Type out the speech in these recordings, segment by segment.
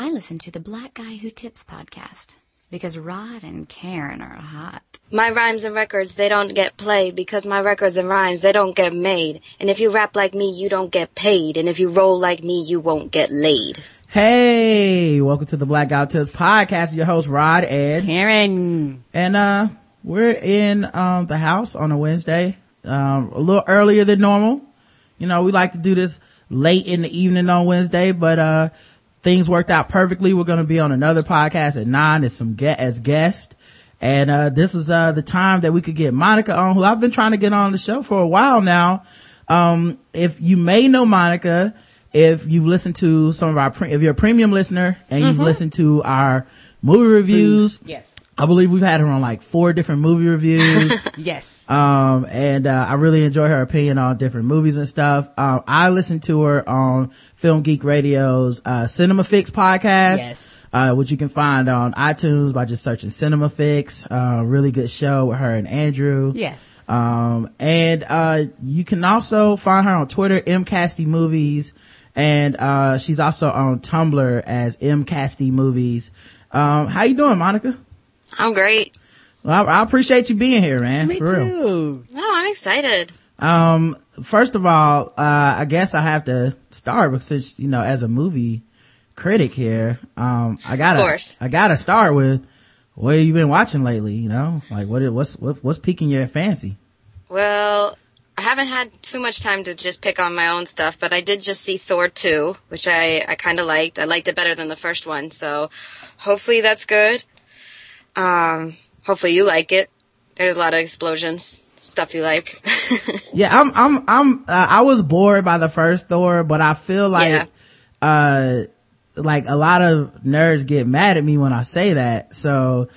I listen to the Black Guy Who Tips podcast because Rod and Karen are hot. My rhymes and records, they don't get played because my records and rhymes, they don't get made. And if you rap like me, you don't get paid. And if you roll like me, you won't get laid. Hey, welcome to the Black Guy Who Tips podcast. Your host, Rod Ed. Karen. And, uh, we're in, um, the house on a Wednesday, um, a little earlier than normal. You know, we like to do this late in the evening on Wednesday, but, uh, things worked out perfectly. We're going to be on another podcast at nine as some get as guest. And, uh, this is, uh, the time that we could get Monica on, who I've been trying to get on the show for a while now. Um, if you may know Monica, if you've listened to some of our, pre- if you're a premium listener and you've listened to our movie reviews, Yes. I believe we've had her on like four different movie reviews. Yes. um, and, uh, I really enjoy her opinion on different movies and stuff. Um, I listened to her on Film Geek Radio's, uh, Cinema Fix podcast. Yes. Uh, which you can find on iTunes by just searching Cinema Fix. Uh, really good show with her and Andrew. yes. Um, and, uh, you can also find her on Twitter, MCasti Movies. And, uh, she's also on Tumblr as MCasti Movies. Um, how you doing, Monica? I'm great. Well, I, I appreciate you being here, man. Me for real. too. No, I'm excited. Um, first of all, uh, I guess I have to start because since, you know, as a movie critic here, um, I gotta, Of course. I gotta start with what have you been watching lately? You know, like what, what's, what, what's piquing your fancy? Well, I haven't had too much time to just pick on my own stuff, but I did just see Thor 2, which I, I kind of liked. I liked it better than the first one, so hopefully that's good. Um, hopefully you like it. There's a lot of explosions, stuff you like. Yeah, I'm, I'm, I'm, uh, I was bored by the first Thor, but I feel like, Yeah. uh, like a lot of nerds get mad at me when I say that. So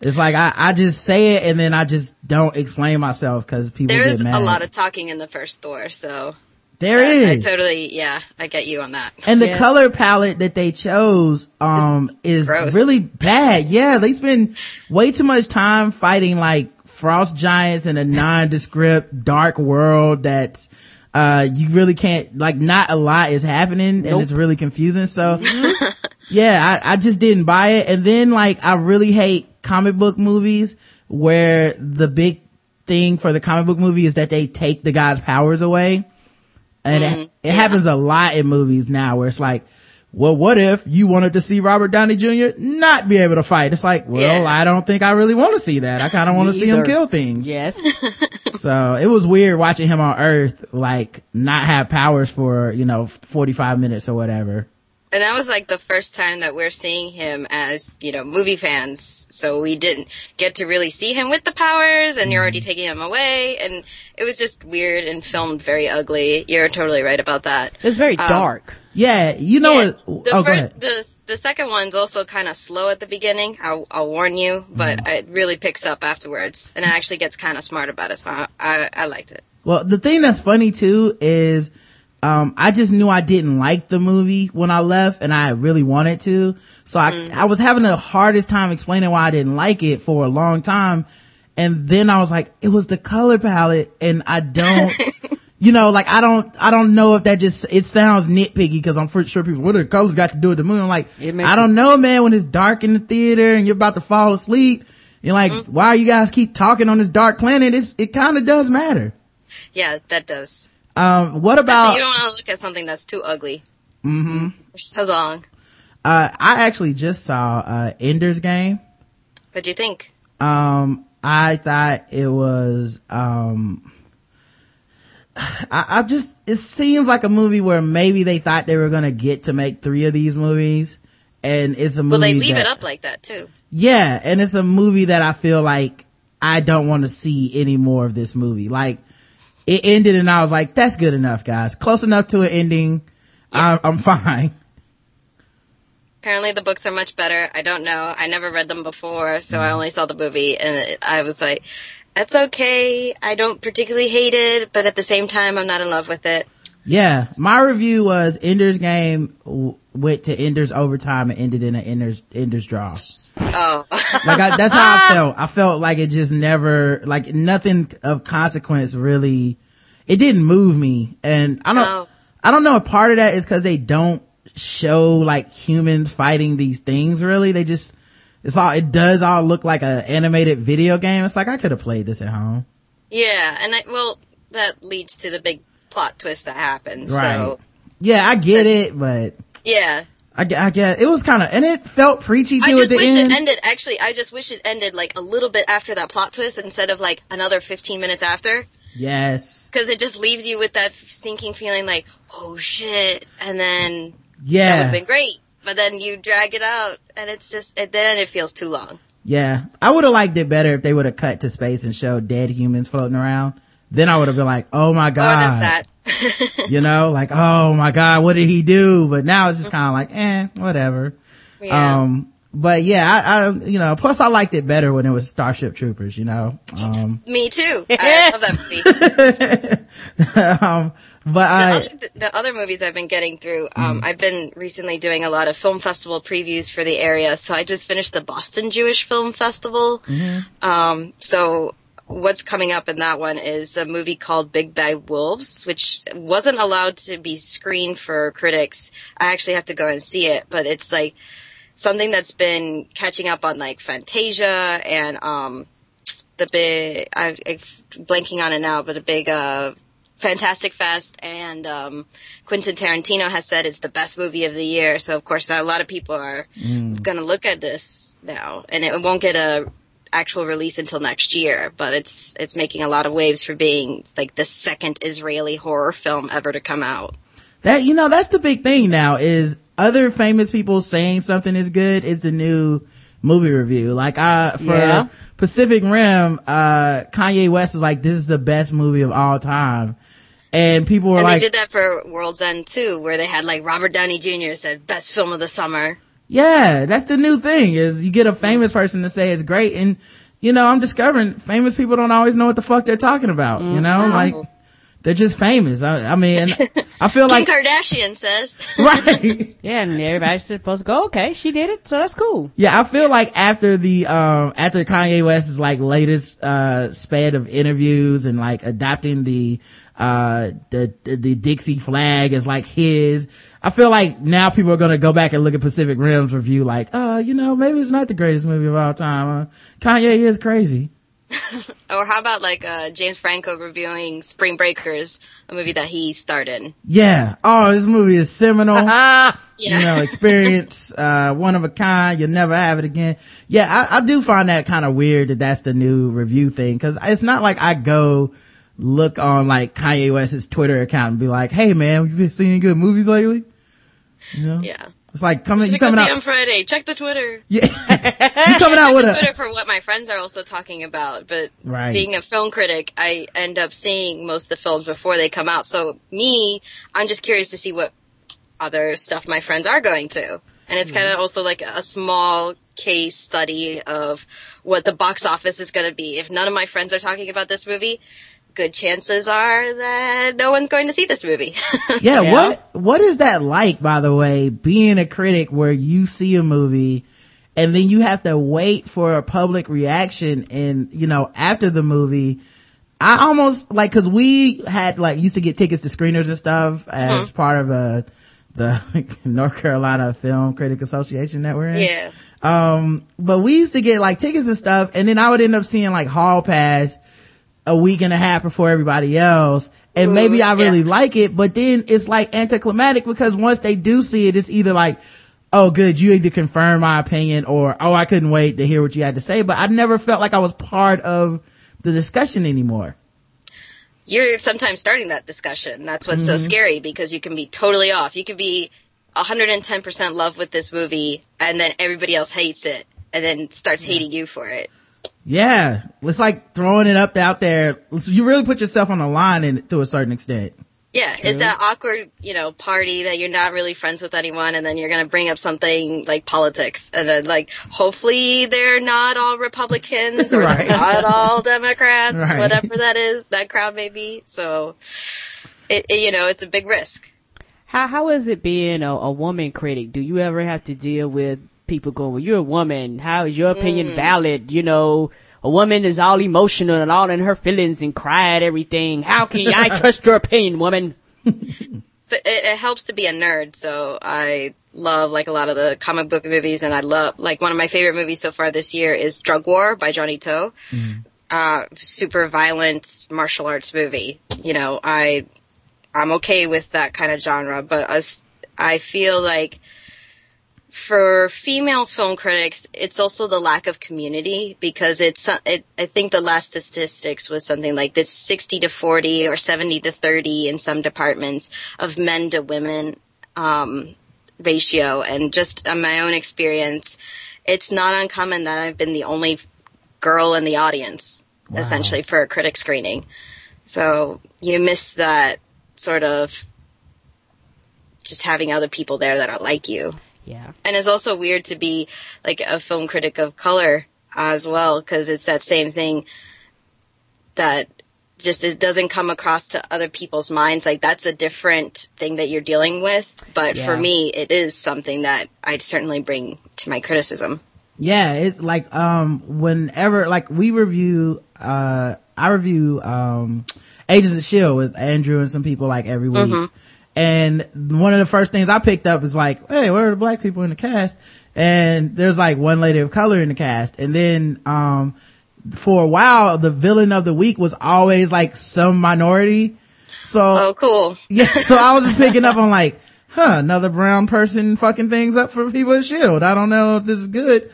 it's like I, I just say it and then I just don't explain myself because people There's get mad. a lot of talking in the first Thor, so there I, I totally, yeah, I get you on that. And the Yeah. color palette that they chose, um, is gross. really bad. Yeah, they spend way too much time fighting like frost giants in a nondescript dark world that, uh, you really can't, like not a lot is happening and it's really confusing. So, yeah, I, I just didn't buy it. And then like, I really hate comic book movies where the big thing for the comic book movie is that they take the guy's powers away. And it, mm-hmm. it happens a lot in movies now where it's like, well, what if you wanted to see Robert Downey Jr. not be able to fight? It's like, well, Yeah. I don't think I really want to see that. I kind of want to see him kill things. Yes. So it was weird watching him on Earth, like not have powers for, you know, 45 minutes or whatever. And that was like the first time that we're seeing him as, you know, movie fans. So we didn't get to really see him with the powers and you're already taking him away. And it was just weird and filmed very ugly. You're totally right about that. It's very Um, dark. Yeah, you know Yeah, what? the, Oh, ahead. the the second one's also kind of slow at the beginning. I'll, I'll warn you, but Mm-hmm. it really picks up afterwards, and it actually gets kind of smart about it. So I, I I liked it. Well, the thing that's funny too is, um, I just knew I didn't like the movie when I left and I really wanted to. So I, I was having the hardest time explaining why I didn't like it for a long time. And then I was like, it was the color palette and I don't, you know, like I don't, I don't know if that just, it sounds nitpicky because I'm pretty sure people, what the colors got to do with the movie? I'm like, I don't know, man, when it's dark in the theater and you're about to fall asleep. You're like, why you guys keep talking on this dark planet? It's, it kind of does matter. Yeah, that does. Um, what about, you don't want to look at something that's too ugly. Mm-hmm. For so long. uh, I actually just saw, uh, Ender's Game. What do you think? Um, I thought it was, um, I, I just, it seems like a movie where maybe they thought they were gonna get to make three of these movies. And it's a movie. Well, they leave that- it up like that too. Yeah, and it's a movie that I feel like I don't want to see any more of this movie. Like, it ended and I was like, that's good enough, guys. Close enough to an ending. I, I'm fine. Apparently the books are much better. I don't know. I never read them before, so Mm. I only saw the movie and I was like, that's okay. I don't particularly hate it, but at the same time, I'm not in love with it. Yeah, my review was Ender's Game w- went to Ender's overtime and ended in an Ender's Ender's draw. Oh, Like I, that's how I felt. I felt like it just never, like nothing of consequence really. It didn't move me, and I don't. No. I don't know if part of that is because they don't show like humans fighting these things really. They just, it's all, it does all look like an animated video game. It's like, I could have played this at home. Yeah, and I, well, that leads to the big plot twist that happens. Right. So, Yeah, I get it, but yeah. I, I guess it was kind of, and it felt preachy I too at just the wish end. it ended, actually, I just wish it ended like a little bit after that plot twist instead of like another 15 minutes after. yes. Cause it just leaves you with that sinking feeling like, oh shit, and then yeah, that would have been great. But then you drag it out and it's just, and then it feels too long. Yeah. I would have liked it better if they would have cut to space and showed dead humans floating around. Then I would have been like, oh my Oh, god. there's that. you know, like, oh my God, what did he do? But now it's just kind of like, eh, whatever. Yeah. Um, but yeah, I, I, you know, plus I liked it better when it was Starship Troopers, you know, um, Me too. I love that movie. um, but the, I, other, the other movies I've been getting through, um, I've been recently doing a lot of film festival previews for the area. So I just finished the Boston Jewish Film Festival. Um, so what's coming up in that one is a movie called Big Bad Wolves, which wasn't allowed to be screened for critics. I actually have to go and see it, but it's like something that's been catching up on like Fantasia and, um, the big, I, I'm blanking on it now, but a big, uh, Fantastic Fest and um, Quentin Tarantino has said it's the best movie of the year. So of course a lot of people are going to look at this now, and it won't get a actual release until next year. But it's it's making a lot of waves for being like the second Israeli horror film ever to come out. that, you know, that's the big thing now is other famous people saying something is good is the new movie review. Like, uh, for Yeah. Pacific Rim, uh, Kanye West is like, this is the best movie of all time. And people were and like, they did that for World's End too, where they had like Robert Downey Jr. said best film of the summer. Yeah, that's the new thing is you get a famous person to say it's great and you know, I'm discovering famous people don't always know what the fuck they're talking about, you know? Mm-hmm. Like they're just famous. I, I mean, I feel like Kim like Kardashian says. right. Yeah, and everybody's supposed to go, okay, she did it, so that's cool. Yeah, I feel like after the um after Kanye West's like latest uh sped of interviews and like adopting the uh the the, the Dixie flag as like his, I feel like now people are gonna go back and look at Pacific Rim's review like, uh, you know, maybe it's not the greatest movie of all time. Uh, Kanye is crazy. Or how about like uh, James Franco reviewing Spring Breakers, a movie that he starred in? Yeah. Oh, this movie is seminal. Ah, Yeah. you know, experience, uh, one of a kind. You'll never have it again. Yeah, I, I do find that kind of weird that that's the new review thing. Cause it's not like I go look on like Kanye West's Twitter account and be like, Hey man, you been seeing good movies lately? You know? Yeah. It's like coming, you coming see on out, Friday. Check the Twitter. yeah, you coming out with Twitter a, for what my friends are also talking about, but Right. being a film critic, I end up seeing most of the films before they come out. So me, I'm just curious to see what other stuff my friends are going to. And it's kind of Mm-hmm. also like a small case study of what the box office is going to be. If none of my friends are talking about this movie, good chances are that no one's going to see this movie. yeah, Yeah. what, what is that like, by the way, being a critic where you see a movie and then you have to wait for a public reaction and, you know, after the movie, I almost like, cause we had like, used to get tickets to screeners and stuff as part of, a the North Carolina Film Critic Association that we're in. yeah. Um, but we used to get like tickets and stuff, and then I would end up seeing like hall pass a week and a half before everybody else. And Ooh, maybe I really yeah. like it, but then it's like anticlimactic because once they do see it, it's either like, oh good, you either confirm my opinion or, oh, I couldn't wait to hear what you had to say, but I never felt like I was part of the discussion anymore. you're sometimes starting that discussion. That's what's so mm-hmm. scary because you can be totally off. You could be 110% love with this movie and then everybody else hates it and then starts hating you for it. Yeah. It's like throwing it up out there. So you really put yourself on the line in, to a certain extent. Yeah, it's that awkward, you know, party that you're not really friends with anyone and then you're going to bring up something like politics and then like hopefully they're not all Republicans or Right. not all Democrats, Right. whatever that is, that crowd may be. So it, it you know, it's a big risk. how, how is it being a, a woman critic? Do you ever have to deal with people going, well, you're a woman. How is your opinion valid? You know, a woman is all emotional and all in her feelings and cry at everything. How can I trust your opinion, woman? it, it helps to be a nerd. So I love like a lot of the comic book movies, and I love like one of my favorite movies so far this year is Drug War by Johnny To. Uh, super violent martial arts movie. You know, I I'm okay with that kind of genre, but us, I feel like for female film critics, it's also the lack of community because it's, it, I think the last statistics was something like this 60 to 40 or 70 to 30 in some departments of men to women, um, ratio. And just on my own experience, it's not uncommon that I've been the only girl in the audience, Wow. essentially for a critic screening. So you miss that sort of just having other people there that are like you. Yeah. And it's also weird to be like a film critic of color as well, because it's that same thing that just it doesn't come across to other people's minds. Like that's a different thing that you're dealing with. But for me, it is something that I'd certainly bring to my criticism. Yeah, it's like, um, whenever, like, we review, uh, I review, um, Agents of S.H.I.E.L.D. with Andrew and some people like every week. And one of the first things I picked up is like, hey, where are the black people in the cast? And there's like one lady of color in the cast. And then, um, for a while, the villain of the week was always like some minority. So, Oh, cool. yeah, so I was just picking up on like, huh, another brown person fucking things up for people at Shield. I don't know if this is good.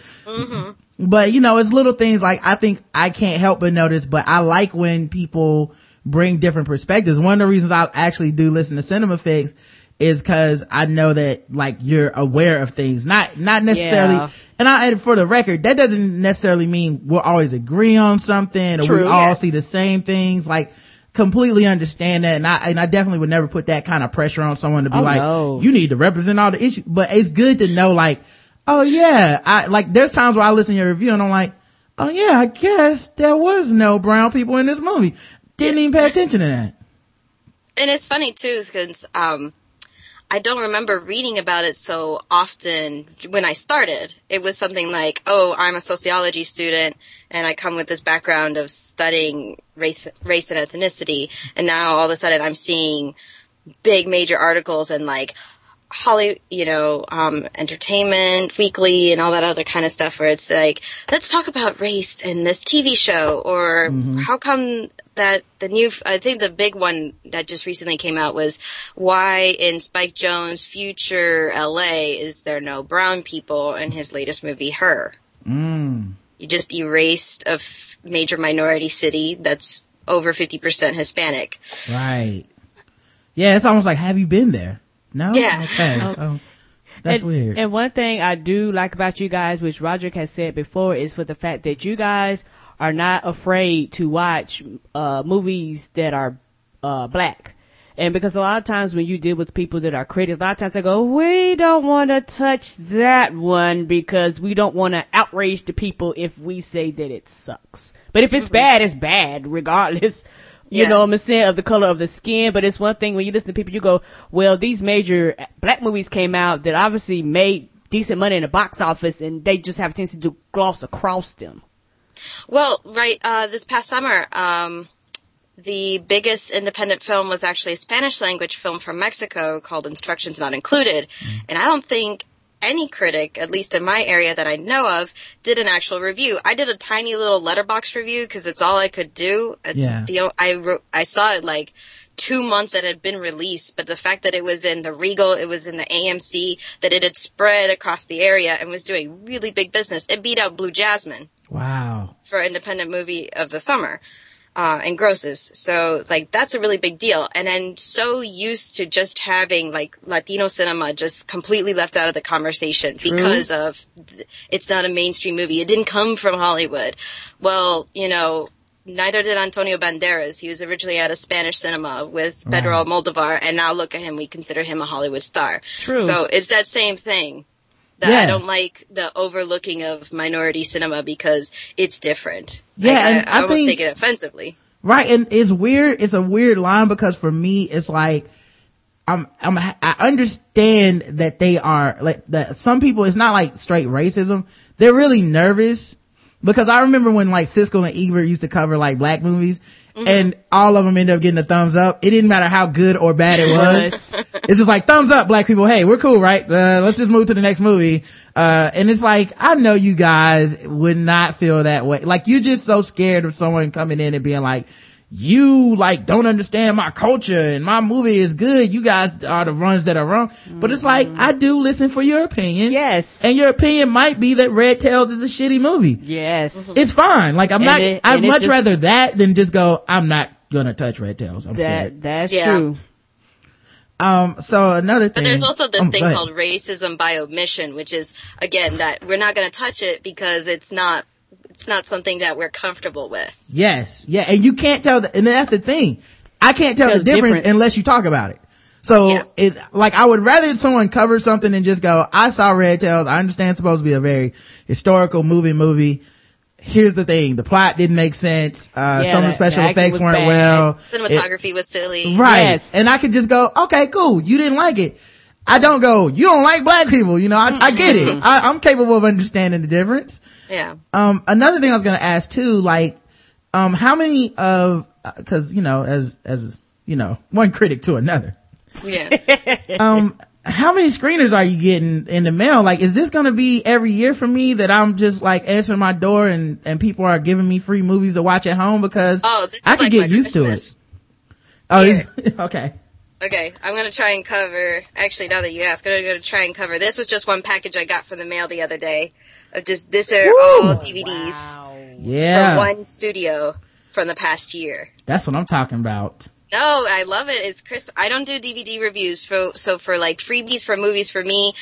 But you know, it's little things like I think I can't help but notice, but I like when people bring different perspectives. One of the reasons I actually do listen to Cinema Fix is cause I know that like you're aware of things, not, not necessarily, Yeah. and I, and for the record, that doesn't necessarily mean we'll always agree on something or we True. all see the same things. Like, completely understand that. And I, and I definitely would never put that kind of pressure on someone to be Oh, like, no. you need to represent all the issues. But it's good to know like, oh yeah, I, like there's times where I listen to your review and I'm like, oh yeah, I guess there was no brown people in this movie. Didn't even pay attention to that. And it's funny too, because um, I don't remember reading about it so often when I started. It was something like, "Oh, I'm a sociology student, and I come with this background of studying race, race and ethnicity." And now all of a sudden, I'm seeing big major articles and like Holly, you know, um, Entertainment Weekly and all that other kind of stuff where it's like, let's talk about race in this TV show or how come that the new, I think the big one that just recently came out was why in Spike Jonze' future LA is there no brown people in his latest movie, Her? Mm. You just erased a f- major minority city that's over 50% Hispanic. Right. Yeah, it's almost like, have you been there? No? Yeah. Okay. Oh, that's and, weird. And one thing I do like about you guys, which Roderick has said before, is for the fact that you guys are not afraid to watch uh, movies that are uh, black. And because a lot of times when you deal with people that are critics, a lot of times I go, we don't want to touch that one because we don't want to outrage the people if we say that it sucks. But if it's bad, it's bad regardless. You Yeah. know what I'm saying? Of the color of the skin, but it's one thing when you listen to people, you go, well, these major black movies came out that obviously made decent money in the box office and they just have a tendency to gloss across them. Well, right, uh, this past summer, um, the biggest independent film was actually a Spanish language film from Mexico called Instructions Not Included. And I don't think any critic, at least in my area that I know of, did an actual review. I did a tiny little Letterboxd review because it's all I could do. It's Yeah. the, I wrote, I saw it like two months that it had been released, but the fact that it was in the Regal, it was in the AMC, that it had spread across the area and was doing really big business, it beat out Blue Jasmine wow. for independent movie of the summer uh, and grosses. So like that's a really big deal. And I'm so used to just having like Latino cinema just completely left out of the conversation because of th- it's not a mainstream movie. It didn't come from Hollywood. Well, you know. Neither did Antonio Banderas. He was originally out of Spanish cinema with Pedro Almodovar, and now look at him. We consider him a Hollywood star. True. So it's that same thing that Yeah. I don't like the overlooking of minority cinema because it's different. Yeah, Like, and I, I I, almost think- take it offensively. Right. And it's weird. It's a weird line because for me, it's like, I'm, I'm, I understand that they are like that some people, it's not like straight racism. They're really nervous because I remember when like Siskel and Ebert used to cover like black movies Mm-hmm. and all of them ended up getting a thumbs up. It didn't matter how good or bad it was. it's just like thumbs up, black people. Hey, we're cool, right? Uh, let's just move to the next movie. Uh, and it's like, I know you guys would not feel that way. Like you're just so scared of someone coming in and being like, you like don't understand my culture and my movie is good. You guys are the ones that are wrong. But it's like, I do listen for your opinion. Yes. And your opinion might be that Red Tails is a shitty movie. yes. It's fine. Like I'm And not, it- I'd much just- rather that than just go, I'm not gonna touch Red Tails. I'm That scared. that's Yeah. true. Um, so another thing. But there's also this Oh, thing called racism by omission, which is again that we're not going to touch it because it's not it's not something that we're comfortable with. Yes. Yeah. And you can't tell, the, and that's the thing. I can't tell Tell the the difference, difference. unless you talk about it. So Yeah. it, like, I would rather someone cover something and just go, I saw Red Tails. I understand it's supposed to be a very historical movie movie. Here's the thing. The plot didn't make sense. Uh, Yeah, some of the the- special the effects weren't bad. well. It- Cinematography was silly. Right. Yes. And I could just go, okay, cool. You didn't like it. I don't go, you don't like black people. You know, I, I get it. I, I'm capable of understanding the difference. Yeah. Um, another thing I was going to ask too, like, um, how many of, uh, cause, you know, as, as, you know, one critic to another, Yeah. um, how many screeners are you getting in the mail? Like, is this going to be every year for me that I'm just like answering my door and, and people are giving me free movies to watch at home because Oh, I could like get used Christmas. to it. Oh, Here. is- okay. Okay, I'm gonna try and cover. Actually, now that you ask, I'm gonna try and cover. This was just one package I got from the mail the other day. Of just this are all DVDs Yeah. from one studio from the past year. That's what I'm talking about. No, I love it. It's Chris. I don't do DVD reviews, for, so for like freebies for movies for me,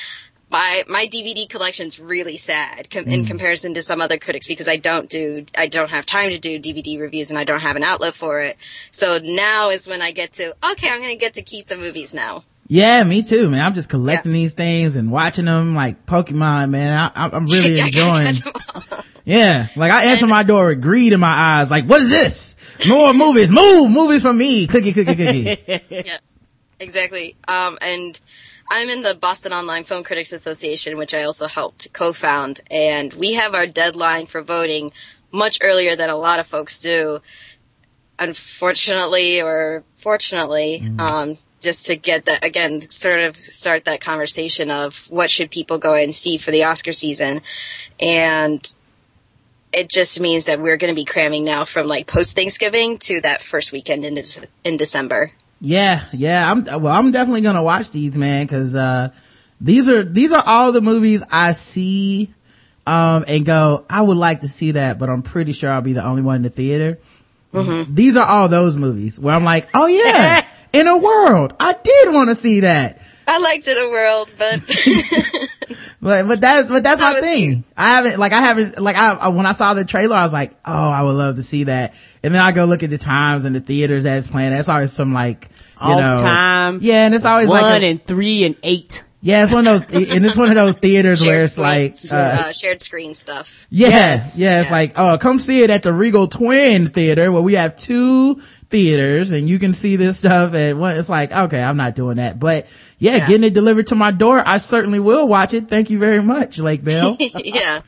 my my DVD collection's really sad com- in comparison to some other critics because I don't do I don't have time to do DVD reviews and I don't have an outlet for it. So now is when I get to okay, I'm gonna get to keep the movies now. Yeah, me too, man. I'm just collecting these things and watching them like Pokemon, man. I, I- I'm really enjoying. Yeah, like I answer my door with greed in my eyes. Like, what is this? More movies, move, movies for me. Cookie, cookie, cookie. yeah, exactly. Um, and I'm in the Boston Online Film Critics Association, which I also helped co-found, and we have our deadline for voting much earlier than a lot of folks do. Unfortunately, or fortunately, um, just to get that again, sort of start that conversation of what should people go and see for the Oscar season, and it just means that we're going to be cramming now from like post Thanksgiving to that first weekend in, Dec- in December. Yeah, yeah. I'm well. I'm definitely gonna watch these, man, because uh, these are these are all the movies I see, um, and go. I would like to see that, but I'm pretty sure I'll be the only one in the theater. These are all those movies where I'm like, oh yeah, in a world, I did want to see that. I liked it a world, but But, but that's, but that's That my thing. I haven't, like, I haven't, like, I, I- when I saw the trailer, I was like, oh, I would love to see that. And then I go look at the times and the theaters that it's playing. That's always some like, you Off know. time. Yeah, and it's always One like, a- and three and eight. Yeah, it's one of those, and it's one of those theaters where shared it's like, uh, uh, shared screen stuff. yeah, Yes. yeah, it's Yeah. like, oh, come see it at the Regal Twin Theater where we have two theaters and you can see this stuff and one. It's like, okay, I'm not doing that. But yeah, Yeah. getting it delivered to my door, I certainly will watch it. Thank you very much, Lake Bell. yeah,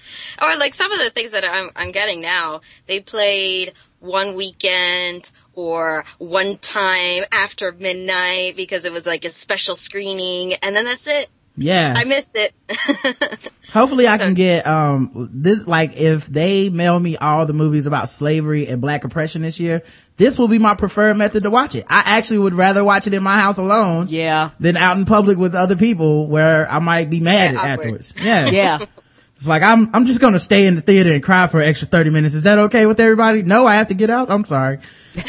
or like some of the things that I'm I'm getting now. They played one weekend or one time after midnight because it was like a special screening, and then that's it. yeah. I missed it. Hopefully I can get, um, this, like, if they mail me all the movies about slavery and black oppression this year, this will be my preferred method to watch it. I actually would rather watch it in my house alone Yeah. than out in public with other people where I might be mad Yeah, afterwards. Yeah. Yeah. It's like, I'm, I'm just gonna stay in the theater and cry for an extra 30 minutes. Is that okay with everybody? No, I have to get out. I'm sorry.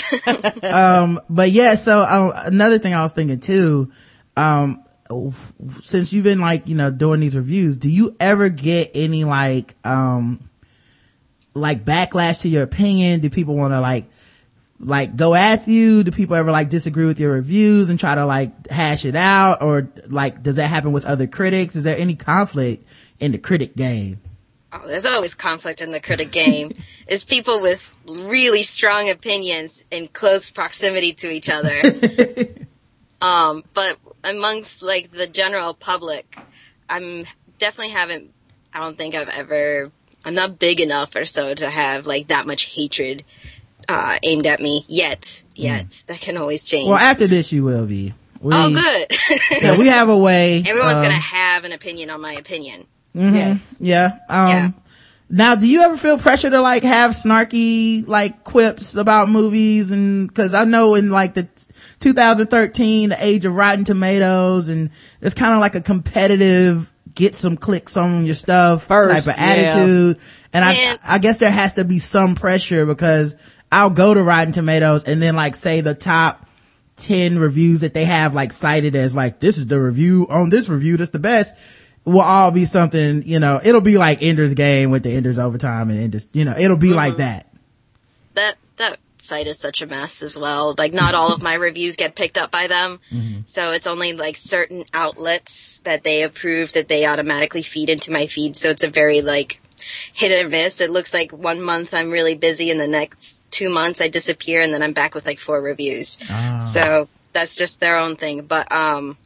um, but yeah, so, uh, another thing I was thinking too, um, since you've been like, you know, doing these reviews, do you ever get any like, um, like backlash to your opinion? Do people want to like, like go at you? Do people ever like disagree with your reviews and try to like hash it out? Or like, does that happen with other critics? Is there any conflict in the critic game? Oh, there's always conflict in the critic game. It's people with really strong opinions in close proximity to each other. um, but amongst like the general public, I'm definitely haven't. I don't think I've ever I'm not big enough or so to have like that much hatred uh, aimed at me yet. Yet mm. that can always change. Well, after this, you will be. We, oh, good. yeah, we have a way. Everyone's gonna have an opinion on my opinion. Mm-hmm. Yes. Yeah. Um, yeah. Now, do you ever feel pressure to like have snarky like quips about movies? And cause I know in like the 2013, the age of Rotten Tomatoes and it's kind of like a competitive get some clicks on your stuff First, type of attitude. Yeah. And I, I guess there has to be some pressure because I'll go to Rotten Tomatoes and then like say the top 10 reviews that they have like cited as like, this is the review on this review that's the best will all be something, you know, it'll be like Ender's game with the Ender's overtime and Ender's, you know, it'll be mm-hmm. like that. That, that site is such a mess as well. Like not all of my reviews get picked up by them. Mm-hmm. So it's only like certain outlets that they approve that they automatically feed into my feed. So it's a very like hit or miss. It looks like one month I'm really busy and the next two months I disappear and then I'm back with like four reviews. Ah. So that's just their own thing. But, um,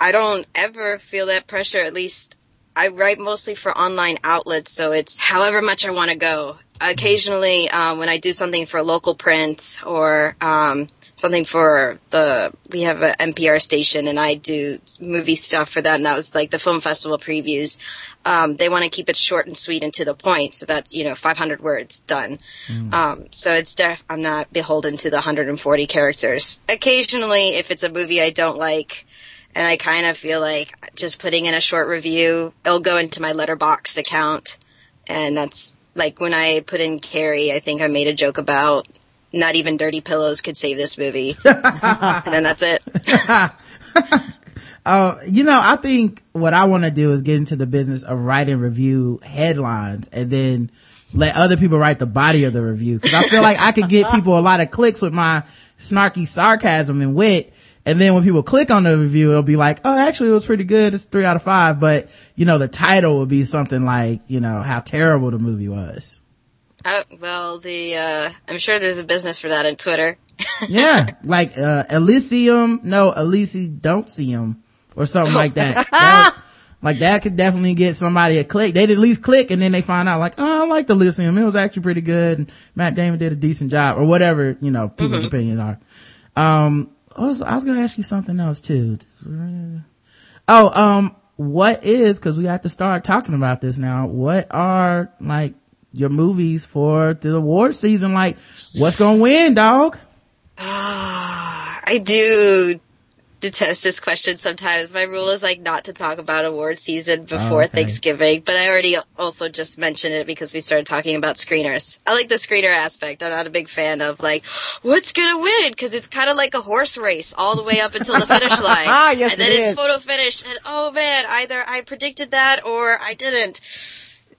I don't ever feel that pressure. At least I write mostly for online outlets, so it's however much I want to go. Occasionally, um, when I do something for local print or um, something for the we have an NPR station and I do movie stuff for them. That was like the film festival previews. Um, they want to keep it short and sweet and to the point, so that's you know 500 words done. Mm. Um, so it's def- I'm not beholden to the 140 characters. Occasionally, if it's a movie I don't like and I kind of feel like just putting in a short review, it'll go into my Letterboxd account. And that's like when I put in Carrie, I think I made a joke about not even dirty pillows could save this movie. and then that's it. uh, you know, I think what I want to do is get into the business of writing review headlines and then let other people write the body of the review. Cause I feel like I could get people a lot of clicks with my snarky sarcasm and wit and then when people click on the review, it'll be like, oh, actually it was pretty good. It's three out of five. But, you know, the title would be something like, you know, how terrible the movie was. Oh, well, the, uh, I'm sure there's a business for that in Twitter. yeah. Like, uh, Elysium. No, Elysium don't see him or something like that. that like that could definitely get somebody a click. They'd at least click and then they find out like, oh, I like the Elysium. It was actually pretty good. And Matt Damon did a decent job or whatever, you know, people's mm-hmm. opinions are. Um, I was, I was gonna ask you something else too. Oh, um, what is, cause we have to start talking about this now. What are like your movies for the award season? Like, what's gonna win, dog? I do detest this question sometimes. My rule is like not to talk about award season before oh, okay. Thanksgiving, but I already also just mentioned it because we started talking about screeners. I like the screener aspect. I'm not a big fan of like, what's gonna win? Cause it's kind of like a horse race all the way up until the finish line. ah, yes, and then it it's is. photo finish and oh man, either I predicted that or I didn't.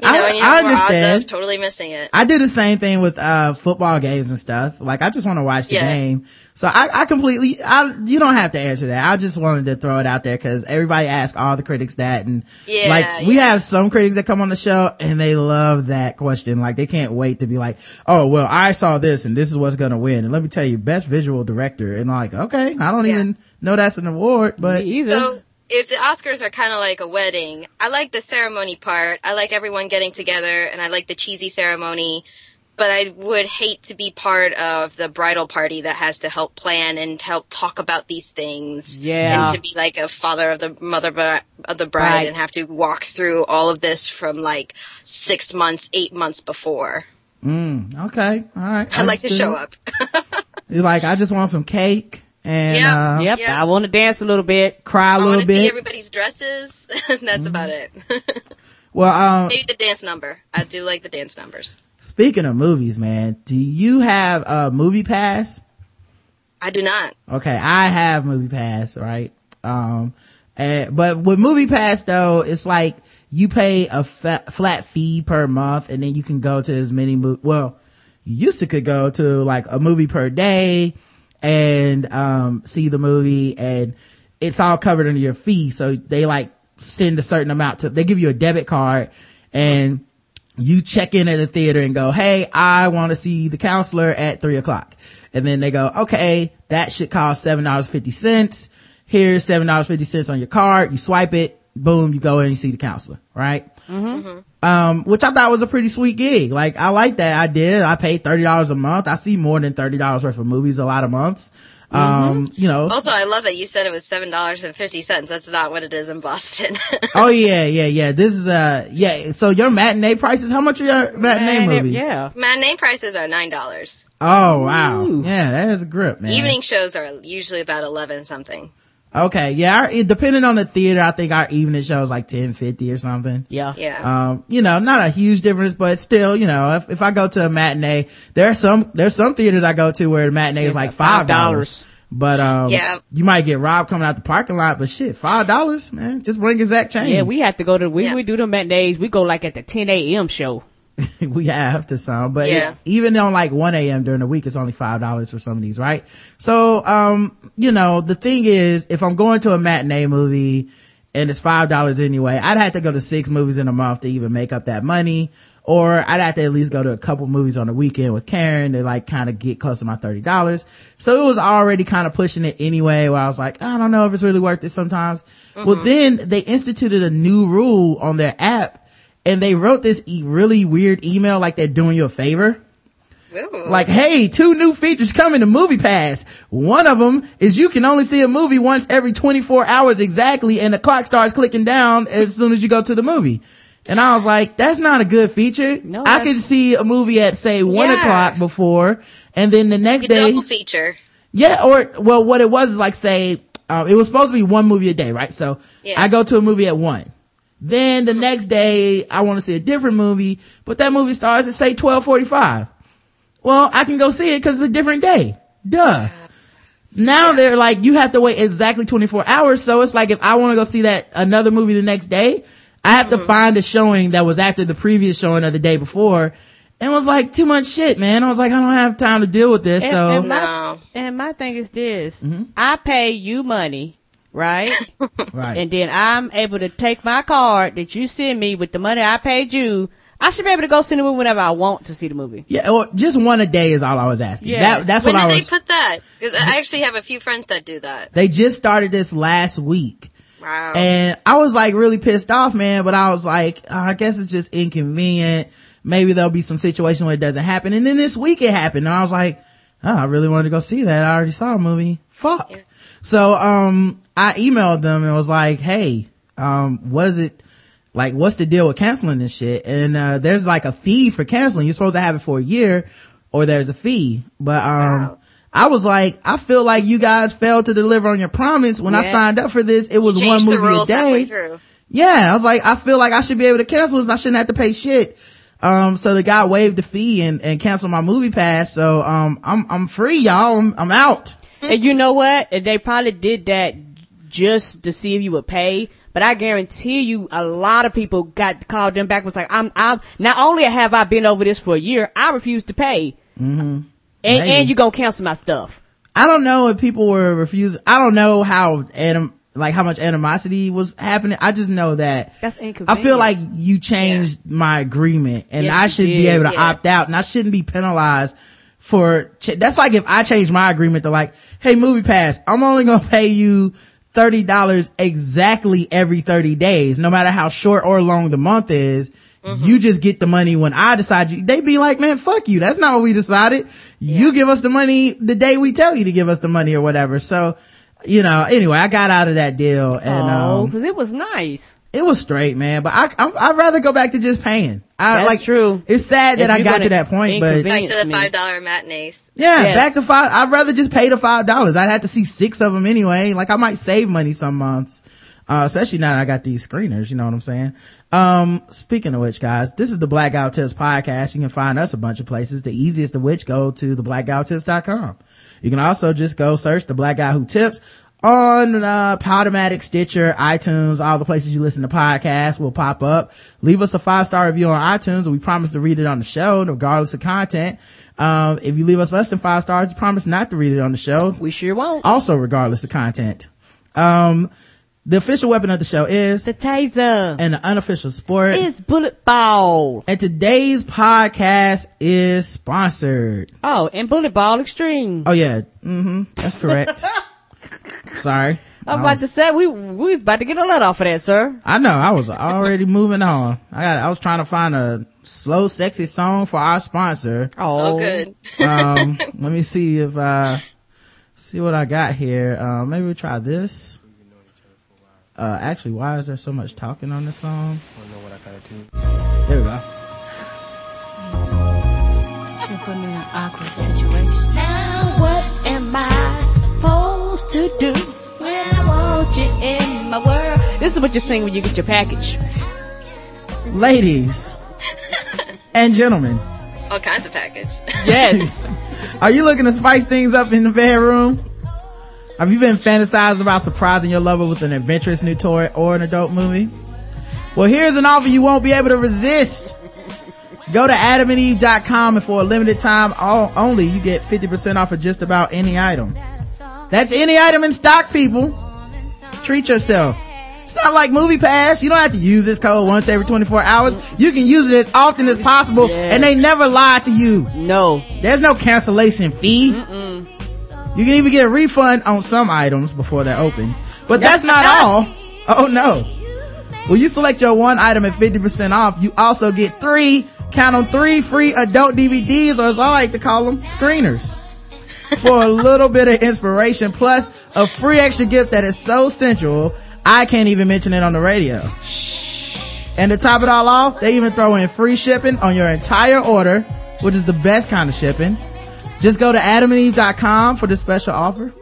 You know, I, I understand. totally missing it. I do the same thing with, uh, football games and stuff. Like, I just want to watch the yeah. game. So I, I completely, I, you don't have to answer that. I just wanted to throw it out there because everybody asks all the critics that. And yeah, like, we have some critics that come on the show and they love that question. Like, they can't wait to be like, oh, well, I saw this and this is what's going to win. And let me tell you, best visual director. And like, okay, I don't even know that's an award, but. So, if the Oscars are kind of like a wedding, I like the ceremony part. I like everyone getting together and I like the cheesy ceremony, but I would hate to be part of the bridal party that has to help plan and help talk about these things. Yeah. And to be like a father of the mother of the bride right. and have to walk through all of this from like six months, eight months before. Mm, okay. All right. I'd like to show up. You're like, I just want some cake and yep, uh, yep. yep. I want to dance a little bit, cry a little bit. See everybody's dresses. That's mm-hmm. about it. well, um, maybe the dance number. I do like the dance numbers. Speaking of movies, man, do you have a movie pass? I do not. Okay, I have movie pass, right? Um, and, but with movie pass though, it's like you pay a flat fee per month and then you can go to as many mo- well, you used to could go to like a movie per day and um, see the movie and it's all covered under your fee. So they like send a certain amount to they give you a debit card and you check in at the theater and go hey i want to see the counselor at three o'clock. And then they go okay that should cost seven dollars fifty cents. Here's seven dollars fifty cents on your card. You swipe it. Boom, you go in and you see the counselor, right? Um, which I thought was a pretty sweet gig. Like, I like that. I did. I paid $30 a month. I see more than $30 worth of movies a lot of months. Um, you know. Also, I love that you said it was seven dollars and fifty cents. That's not what it is in Boston. oh yeah, yeah, yeah. This is, uh, yeah. So your matinee prices, how much are your matinee Man, movies? Yeah. Matinee prices are nine dollars. Oh wow. Ooh. Yeah, that is a grip, man. Evening shows are usually about eleven something. Okay. Yeah. Our, it- depending on the theater, I think our evening show is like 1050 or something. Yeah. Yeah. um you know not a huge difference but still you know if, if i go to a matinee there are some there's some theaters i go to where the matinee is like five dollars but um Yeah. you might get robbed coming out the parking lot but shit five dollars man just bring exact change Yeah, we have to go to, we, Yeah. we do the matinees, we go like at the 10 a.m. show. we have to some but Yeah. it- even on like 1 a.m during the week it's only five dollars for some of these right? So um you know the thing is if i'm going to a matinee movie and it's five dollars anyway i'd have to go to six movies in a month to even make up that money or i'd have to at least go to a couple movies on the weekend with karen to like kind of get close to my thirty dollars. So it was already kind of pushing it anyway where i was like i don't know if it's really worth it sometimes. Well then they instituted a new rule on their app and they wrote this e- really weird email like they're doing you a favor. Ooh. Like, hey, two new features coming to Movie Pass. One of them is you can only see a movie once every 24 hours exactly and the clock starts clicking down as soon as you go to the movie. And I was like, that's not a good feature. No, I that's- could see a movie at say one Yeah. o'clock before and then the next You day. double feature. Yeah, or, well, what it was is like say, um, it was supposed to be one movie a day, right? So Yeah. I go to a movie at one. Then the next day, I want to see a different movie, but that movie starts at say 1245. Well, I can go see it cause it's a different day. Duh. Now they're like, you have to wait exactly 24 hours. So it's like if I want to go see that another movie the next day, I have to find a showing that was after the previous showing of the day before. And it was like too much shit, man. I was like, I don't have time to deal with this. And, so and my, No. and my thing is this, Mm-hmm. I pay you money, right? right. and then I'm able to take my card that you send me with the money I paid you. I should be able to go see the movie whenever I want to see the movie. Yeah, or just one a day is all I was asking. Yes. That, that's when what did I was, they put that? Because I actually have a few friends that do that. they just started this last week. Wow. And I was like really pissed off, man, but I was like, oh, I guess it's just inconvenient. Maybe there'll be some situation where it doesn't happen. And then this week it happened. And I was like, oh, I really wanted to go see that. I already saw a movie. Fuck. So, um, I emailed them and was like, hey, um, what is it? Like, what's the deal with canceling this shit? And, uh, there's like a fee for canceling. You're supposed to have it for a year or there's a fee. But, um, Wow. I was like, I feel like you guys failed to deliver on your promise. When I signed up for this, it was one movie a day. Yeah, I was like, I feel like I should be able to cancel this. I shouldn't have to pay shit. Um, so the guy waived the fee and, and canceled my movie pass. So, um, I'm, I'm free, y'all. I'm, I'm out. And you know what? They probably did that just to see if you would pay. But I guarantee you, a lot of people got called them back. Was like, I'm, I'm. Not only have I been over this for a year, I refuse to pay. Mm-hmm. And Maybe. and you gonna cancel my stuff. I don't know if people were refusing. I don't know how anim, like how much animosity was happening. I just know that That's I feel like you changed my agreement and Yes, I should be able to yeah. opt out and I shouldn't be penalized for, ch- that's like if I change my agreement to like, hey, movie pass, I'm only going to pay you $30 exactly every 30 days, no matter how short or long the month is. Mm-hmm. You just get the money when I decide you, They'd be like, man, fuck you. That's not what we decided. You give us the money the day we tell you to give us the money or whatever. So, you know, anyway, I got out of that deal and, oh, um, because it was nice. It was straight, man. But I, I I'd rather go back to just paying. I That's like true. It's sad that If I got gonna that point, but Back to the five dollar matinees. yeah, Yes. back to five. I'd rather just pay the five dollars. I'd have to see six of them anyway. Like I might save money some months, uh, especially now that I got these screeners. You know what I'm saying? Um, speaking of which, guys, this is the Black Guy Who Tips podcast. You can find us a bunch of places. The easiest of which go to the blackguywhotips.com. You can also just go search the Black Guy Who Tips on uh Podomatic, Stitcher, iTunes, all the places you listen to podcasts will pop up. Leave us a five star review on iTunes, and we promise to read it on the show, regardless of content. Um, if you leave us less than five stars, you promise not to read it on the show, We sure won't. also regardless of content. Um, the official weapon of the show is, The taser and the unofficial sport. is bullet ball. and today's podcast is sponsored. Oh, and bullet ball extreme. Oh yeah, mm-hmm, that's correct. Sorry. I'm about was- to say we we was about to get a let off of that, sir. I know. I was already moving on. I got. I was trying to find a slow, sexy song for our sponsor. Oh, good. Um, let me see if uh, see what I got here. Uh, maybe we try this. Uh, actually, why is there so much talking on this song? There we go. She put me in an awkward situation. Now what am I supposed to do when I want you in my world? This is what you sing when you get your package. Ladies and gentlemen, All kinds of package. Yes. are you looking to spice things up in the bedroom? Have you been fantasizing about surprising your lover with an adventurous new toy or an adult movie? Well, here's an offer you won't be able to resist. Go to adamandeve.com and for a limited time all, only you get 50% off of just about any item. That's any item in stock, people. Treat yourself. It's not like Movie Pass. You don't have to use this code once every 24 hours. You can use it as often as possible and they never lie to you. no. There's no cancellation fee. You can even get a refund on some items before they're open. But that's not all. Oh no. When you select your one item at 50% off, you also get three, count on three free adult DVDs, or as I like to call them, screeners. For a little bit of inspiration, plus a free extra gift that is so sensual, I can't even mention it on the radio. And to top it all off, they even throw in free shipping on your entire order, which is the best kind of shipping. Just go to adamandeve.com for the special offer.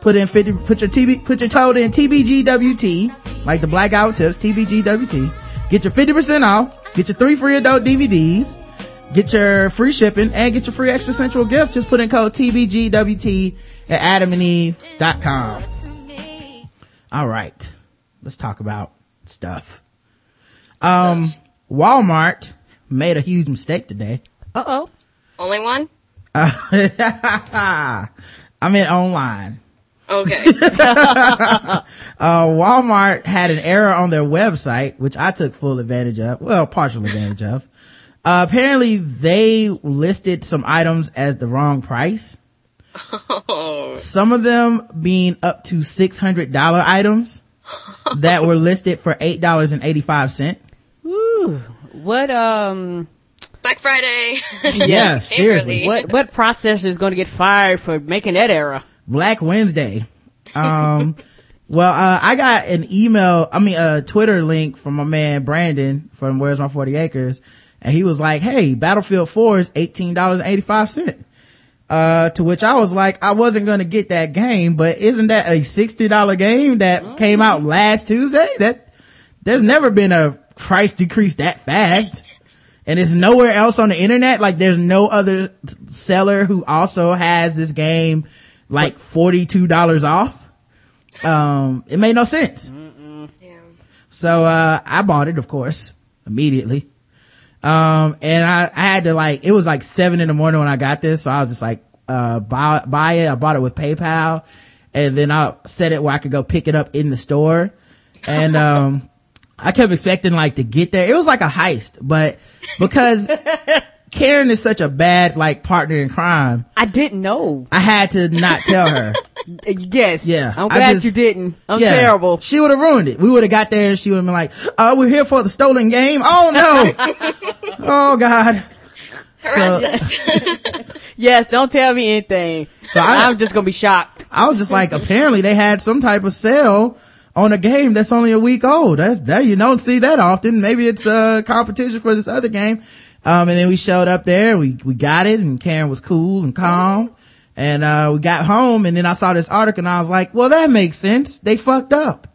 Put in 50, put your TB, put your code in TBGWT, like the Black Guy Who Tips, TBGWT. Get your 50% off, get your three free adult DVDs, get your free shipping, and get your free extra central gift. Just put in code TBGWT at adamandeve.com. All right. Let's talk about stuff. Um, Walmart made a huge mistake today. Uh oh. Only one? I mean online. Okay. Uh, Walmart had an error on their website, which I took full advantage of. Well, partial advantage of. Uh, apparently they listed some items as the wrong price. oh, Some of them being up to $600 items that were listed for $8.85. Ooh. What um Black Friday. Yeah, seriously. what what processor is going to get fired for making that error? Black Wednesday. Um, well, uh, I got an email, I mean, a Twitter link from my man Brandon from Where's My 40 Acres. And he was like, Hey, Battlefield 4 is $18.85. Uh, to which I was like, I wasn't going to get that game, but isn't that a $60 game that came out last Tuesday? That, there's never been a price decrease that fast. And it's nowhere else on the internet. Like there's no other seller who also has this game like $42 off. Um, it made no sense. yeah. So, uh, I bought it, of course, immediately. Um, and I, I had to like, it was like seven in the morning when I got this. So I was just like, uh, buy, buy it. I bought it with PayPal and then I set it where I could go pick it up in the store. And, um, I kept expecting like to get there. It was like a heist, but because Karen is such a bad like partner in crime, I didn't know. I had to not tell her. Yes. Yeah, I'm glad just- you didn't. I'm Yeah. terrible. She would have ruined it. We would have got there and she would have been like, "Oh, we're here for the stolen game. Oh no. oh God. So Yes, don't tell me anything. So I- I'm just gonna be shocked. I was just like, apparently they had some type of sale on a game that's only a week old. That's that you don't see that often. Maybe it's a competition for this other game. Um, and then we showed up there. We we got it, and Karen was cool and calm. And uh, we got home, and then I saw this article, and I was like, "Well, that makes sense. They fucked up.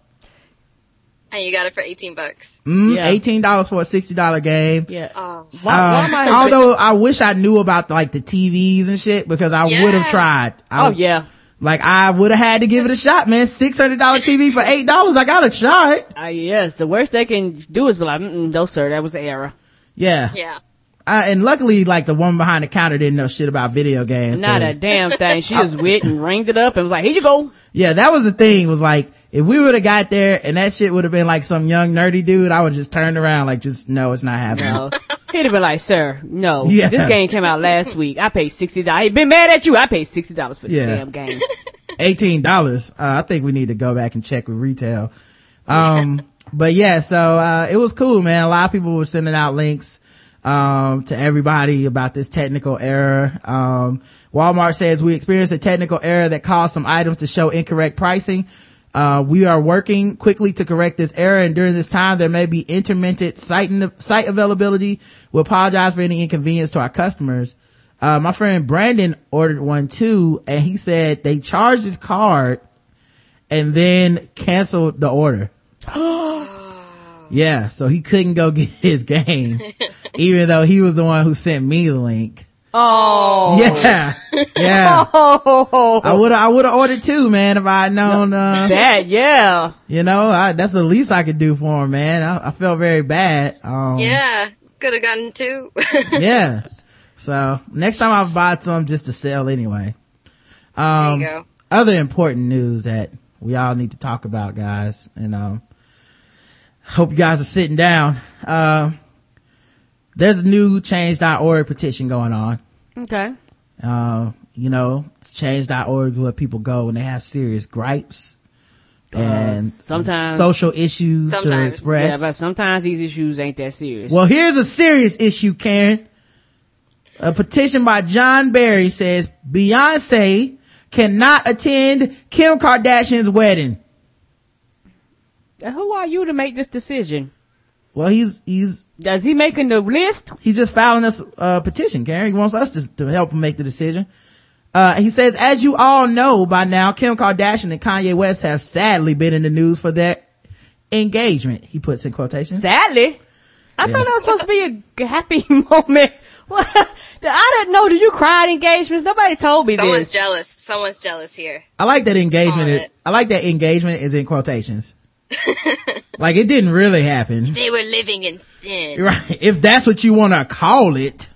And you got it for 18 bucks. Mm, Yeah. Eighteen dollars for a sixty dollar game. Yeah. Oh. Why, Uh, why am I? although I wish I knew about like the TVs and shit because I would have tried. I, oh yeah. Like I would have had to give it a shot, man. Six hundred dollar TV for eight dollars. I got a shot. Uh, yes. The worst they can do is be like, Mm-mm, no, sir, that was an error. Yeah. Yeah. Uh, and luckily, like the woman behind the counter didn't know shit about video games. Not a damn thing. She just went and ringed it up and was like, here you go. yeah, that was the thing. Was like if we would have got there and that shit would have been like some young nerdy dude, I would just turned around like, just no, it's not happening. No. He'd have been like, sir, no. Yeah. This game came out last week. I paid $60. I ain't been mad at you. I paid $60 for this damn game. $18. Uh, I think we need to go back and check with retail. Um, but yeah, so, uh, it was cool, man. A lot of people were sending out links, um, to everybody about this technical error. Um, Walmart says we experienced a technical error that caused some items to show incorrect pricing. Uh, we are working quickly to correct this error and during this time there may be intermittent site, site availability. We apologize for any inconvenience to our customers. Uh, my friend Brandon ordered one too and he said they charged his card and then canceled the order. Yeah, so he couldn't go get his game even though he was the one who sent me the link. Oh. Yeah. Yeah. Oh. I would I would have ordered two, man, if I had known, uh, that, yeah. you know, I, that's the least I could do for him, man. I, I felt very bad. Um, Yeah, could have gotten two. yeah. So next time I buy some just to sell anyway. Um, there you go. other important news that we all need to talk about, guys, and, um, hope you guys are sitting down. Uh, there's a new change.org petition going on. Okay. Uh, you know, it's change.org where people go when they have serious gripes and sometimes- social issues to Sometimes, express. Yeah, but sometimes these issues ain't that serious. well, here's a serious issue, Karen. A petition by John Barry says Beyonce cannot attend Kim Kardashian's wedding. Who are you to make this decision? Well, he's, he's, Does he making the list? he's just filing this, uh, petition, Karen. He wants us to, to help him make the decision. Uh, he says, as you all know by now, Kim Kardashian and Kanye West have sadly been in the news for their engagement. He puts in quotations. Sadly. I Yeah. thought that was supposed to be a happy moment. What? I didn't know. Did you cry at engagements? Nobody told me Someone's this. jealous. Someone's jealous here. I like that engagement. Is. I like that engagement is in quotations. like it didn't really happen. They were living in sin. Right. If that's what you want to call it.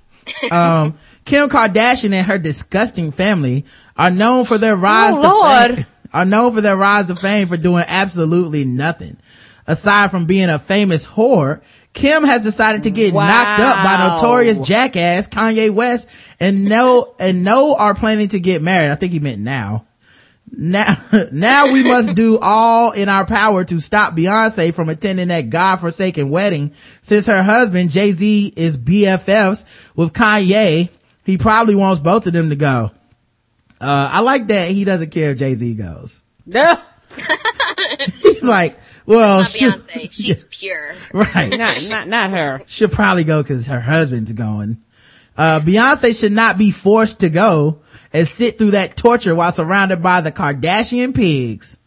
Um, Kim Kardashian and her disgusting family are known for their rise Oh, to fame, are known for their rise to fame for doing absolutely nothing. Aside from being a famous whore, Kim has decided to get knocked up by notorious jackass Kanye West and no, and no are planning to get married. I think he meant now. Now, now we must do all in our power to stop Beyonce from attending that godforsaken wedding since her husband Jay-Z is BFFs with Kanye. He probably wants both of them to go. Uh, I like that he doesn't care if Jay-Z goes. No. He's like, well, Not she'll- Beyonce. She's pure. right. not, not, not her. She'll probably go cause her husband's going. Uh, Beyonce should not be forced to go and sit through that torture while surrounded by the Kardashian pigs.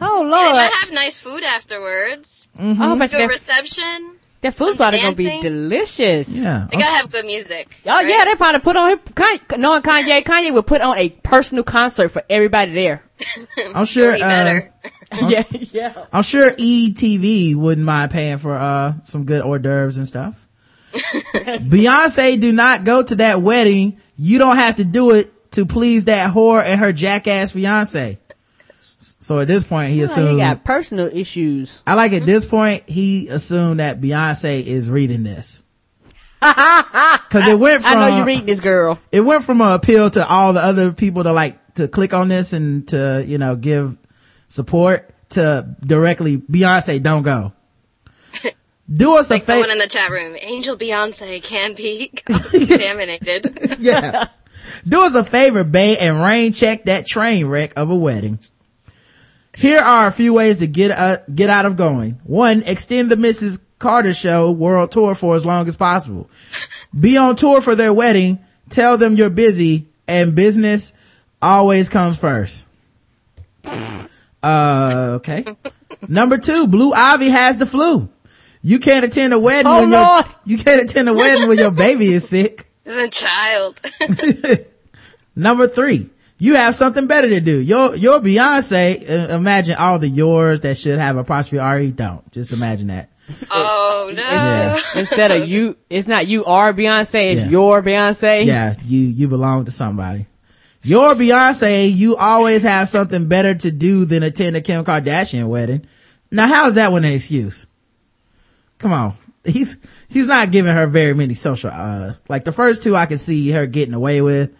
Oh lord. They Lord. might have nice food afterwards. Oh, but Good that, reception. that food's some probably gonna be delicious. Yeah. They gotta have good music. Oh right? yeah, they're probably put on. Kanye, knowing Kanye, Kanye would put on a personal concert for everybody there. I'm sure, Way uh, better. yeah, yeah. I'm sure ETV wouldn't mind paying for, uh, some good hors d'oeuvres and stuff. Beyonce do not go to that wedding. You don't have to do it to please that whore and her jackass fiance. So at this point, he assumed He got personal issues. I like at this point, he assumed that Beyonce is reading this. Cause it went from, I know you read this girl. it went from an appeal to all the other people to like, to click on this and to, you know, give support to directly, Beyonce, don't go. Do us Like a someone favor. in the chat room. Angel Beyonce can be contaminated. yeah. Do us a favor, Bay, and rain check that train wreck of a wedding. Here are a few ways to get uh, get out of going. One, extend the Mrs. Carter show world tour for as long as possible. Be on tour for their wedding. Tell them you're busy and business always comes first. Uh, okay. Number two, Blue Ivy has the flu. You can't attend a wedding Oh, when your, you can't attend a wedding when your baby is sick. This is a child. Number three, you have something better to do. Your, your Beyonce, uh, imagine all the yours that should have apostrophe R-E don't. Just imagine that. oh no. Yeah. Instead of you, it's not you are Beyonce, it's Yeah. your Beyonce. Yeah, you, you belong to somebody. Your Beyonce, you always have something better to do than attend a Kim Kardashian wedding. Now how is that one an excuse? Come on. He's, he's not giving her very many social, uh, like the first two I can see her getting away with.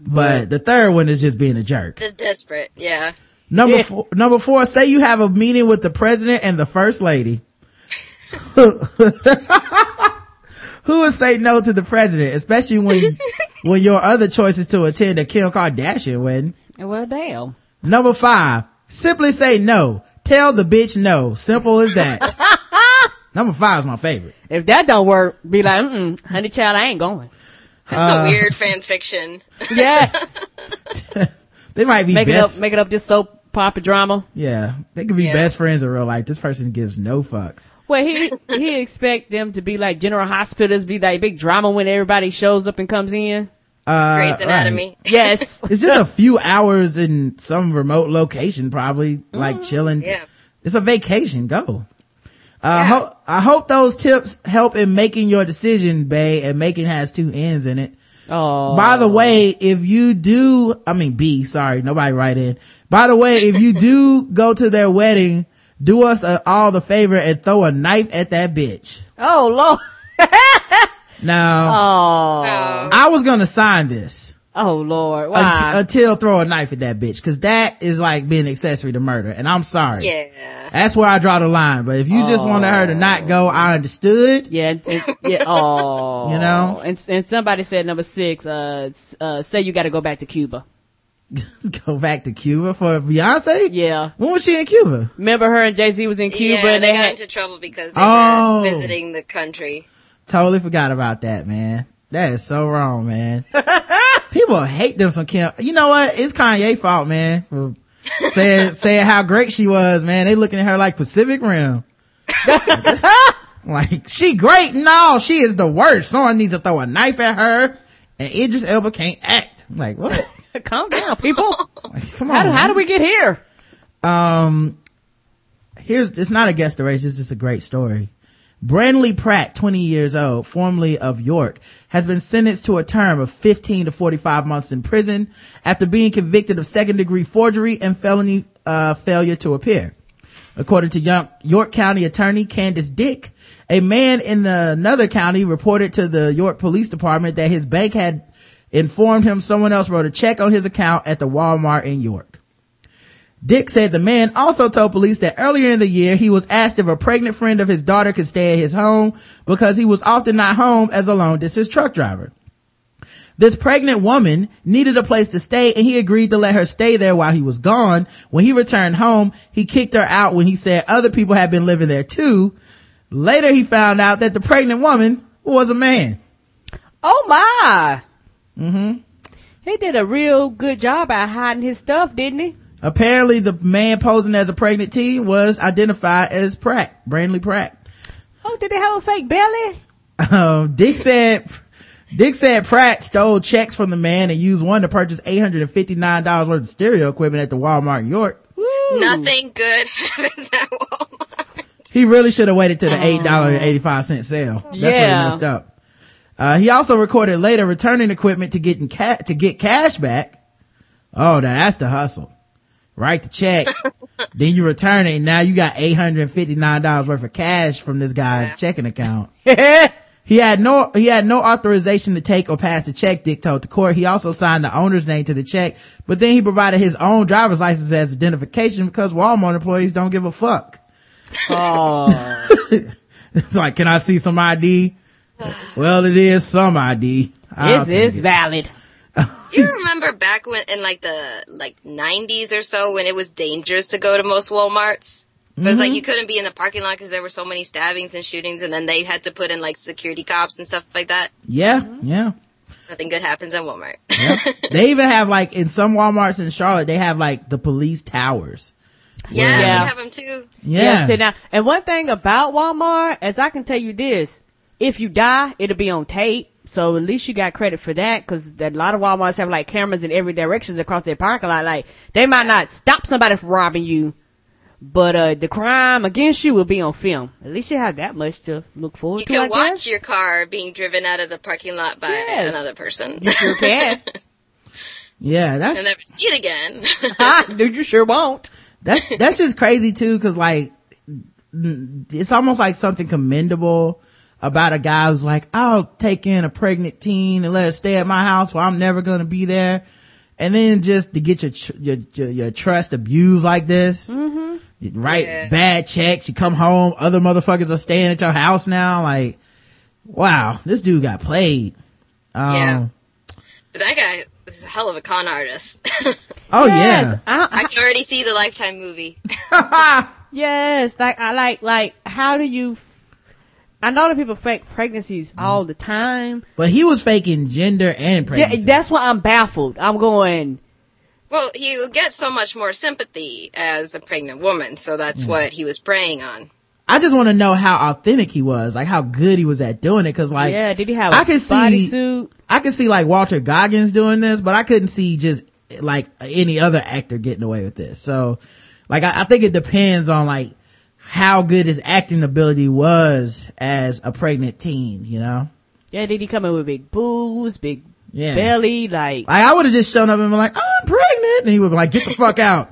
but the third one is just being a jerk. The desperate, yeah. Number Yeah. four, number four, say you have a meeting with the president and the first lady. Who would say no to the president, especially when, when your other choice is to attend a Kim Kardashian wedding? Well, damn. Number five, simply say no. Tell the bitch no. Simple as that. Number five is my favorite. If that don't work, be like, mm honey child, I ain't going. That's Uh, a weird fan fiction. Yes. They might be make it up, make it up this soap opera drama. yeah. They could be Yeah. best friends in real life. This person gives no fucks. Well, he, he expect them to be like general hospitals, be like big drama when everybody shows up and comes in. Uh, Grey's right. Anatomy. Yes. It's just a few hours in some remote location, probably like chilling. Yeah. It's a vacation. Go. Uh, ho- I hope those tips help in making your decision, Bay, and making has two ends in it. Oh. By the way, if you do, I mean B, sorry, nobody write in. By the way, if you do go to their wedding, do us uh, all the favor and throw a knife at that bitch. Oh, Lord. Oh. Oh. I was gonna sign this. Oh, Lord. unt- Why? until throw a knife at that bitch because that is like being accessory to murder and i'm sorry Yeah. that's where i draw the line but if you just wanted her to not go i understood yeah, and- and- yeah. Oh. You know? And, and somebody said number six, uh, uh, say you gotta go back to Cuba. go back to cuba for beyonce Yeah. when was she in cuba Remember her and Jay-Z was in Cuba yeah, and they they got had, into trouble because they Oh. were visiting the country. totally forgot about that man that is so wrong man people hate them some kim. You know what? It's kanye fault man for saying saying how great she was man. They looking at her like pacific rim. Like she great? No she is the worst. Someone needs to throw a knife at her and idris elba can't act. I'm like what? Calm down, people. Like, come on how, do, how do we get here? um here's it's not a guest race it's just a great story Brandley Pratt, 20 years old, formerly of York, has been sentenced to a term of 15 to 45 months in prison after being convicted of second degree forgery and felony uh, failure to appear. According to York County Attorney Candace Dick, a man in another county reported to the York Police Department that his bank had informed him someone else wrote a check on his account at the Walmart in York. Dick said the man also told police that earlier in the year he was asked if a pregnant friend of his daughter could stay at his home because he was often not home as a long distance truck driver. This pregnant woman needed a place to stay and he agreed to let her stay there while he was gone. When he returned home, he kicked her out when he said other people had been living there too. Later he found out that the pregnant woman was a man. Oh my. Mm-hmm. He did a real good job at hiding his stuff, didn't he? Apparently the man posing as a pregnant teen was identified as Pratt, Brandley Pratt. Oh, did they have a fake belly? Um, Dick said, Dick said Pratt stole checks from the man and used one to purchase $859 worth of stereo equipment at the Walmart in York. Nothing good happens at Walmart. He really should have waited to the $8.85 sale. That's where he Yeah. messed up. Uh, he also recorded later returning equipment to get ca- to get cash back. Oh, now that's the hustle. Write the check. then you return it and now you got $859 worth of cash from this guy's checking account. He had no, he had no authorization to take or pass the check, Dick told the court. He also signed the owner's name to the check, but then he provided his own driver's license as identification because Walmart employees don't give a fuck. Oh. It's like, can I see some ID? well, it is some ID. I'll this is it. valid. Do you remember back when in like the like 90s or so when it was dangerous to go to most Walmarts? It was Mm-hmm. like you couldn't be in the parking lot because there were so many stabbings and shootings, and then they had to put in like security cops and stuff like that. Yeah, yeah. Nothing good happens at Walmart. they even have like, in some Walmarts in Charlotte, they have like the police towers. yeah, Yeah. we have them too. Yeah. Yes, and, now, and one thing about Walmart, as I can tell you this, if you die, it'll be on tape. So at least you got credit for that, cause a lot of Walmarts have like cameras in every directions across their parking lot. Like, they might not stop somebody from robbing you, but, uh, the crime against you will be on film. At least you have that much to look forward You to, You can I watch guess. your car being driven out of the parking lot by Yes. another person. You sure can. Yeah, that's, and never see it again. Ha, Dude, you sure won't. that's that's just crazy too because like it's almost like something commendable about a guy who's like, I'll take in a pregnant teen and let her stay at my house where I'm never going to be there. And then just to get your, your, your, your trust abused like this. Mm-hmm. You write Yeah. bad checks. You come home. Other motherfuckers are staying at your house now. Like, wow, this dude got played. Um, Yeah. But that guy is a hell of a con artist. Oh Yes, I, I can already see the Lifetime movie. Yes, like I like like how do you? F- I know that people fake pregnancies all the time. but he was faking gender and pregnancy. Yeah, pregnancy. that's why I'm baffled. I'm going. Well, he will get so much more sympathy as a pregnant woman, so that's Mm. what he was preying on. I just want to know how authentic he was, like how good he was at doing it. Cause like, yeah, did he have I a could see- bodysuit? I could see like Walton Goggins doing this, but I couldn't see just like any other actor getting away with this. So like, I, I think it depends on like how good his acting ability was as a pregnant teen, you know? Yeah, did he come in with big boobs, big Yeah. belly? Like, Like I would have just shown up and been like, I'm pregnant. And he would be like, get the fuck out.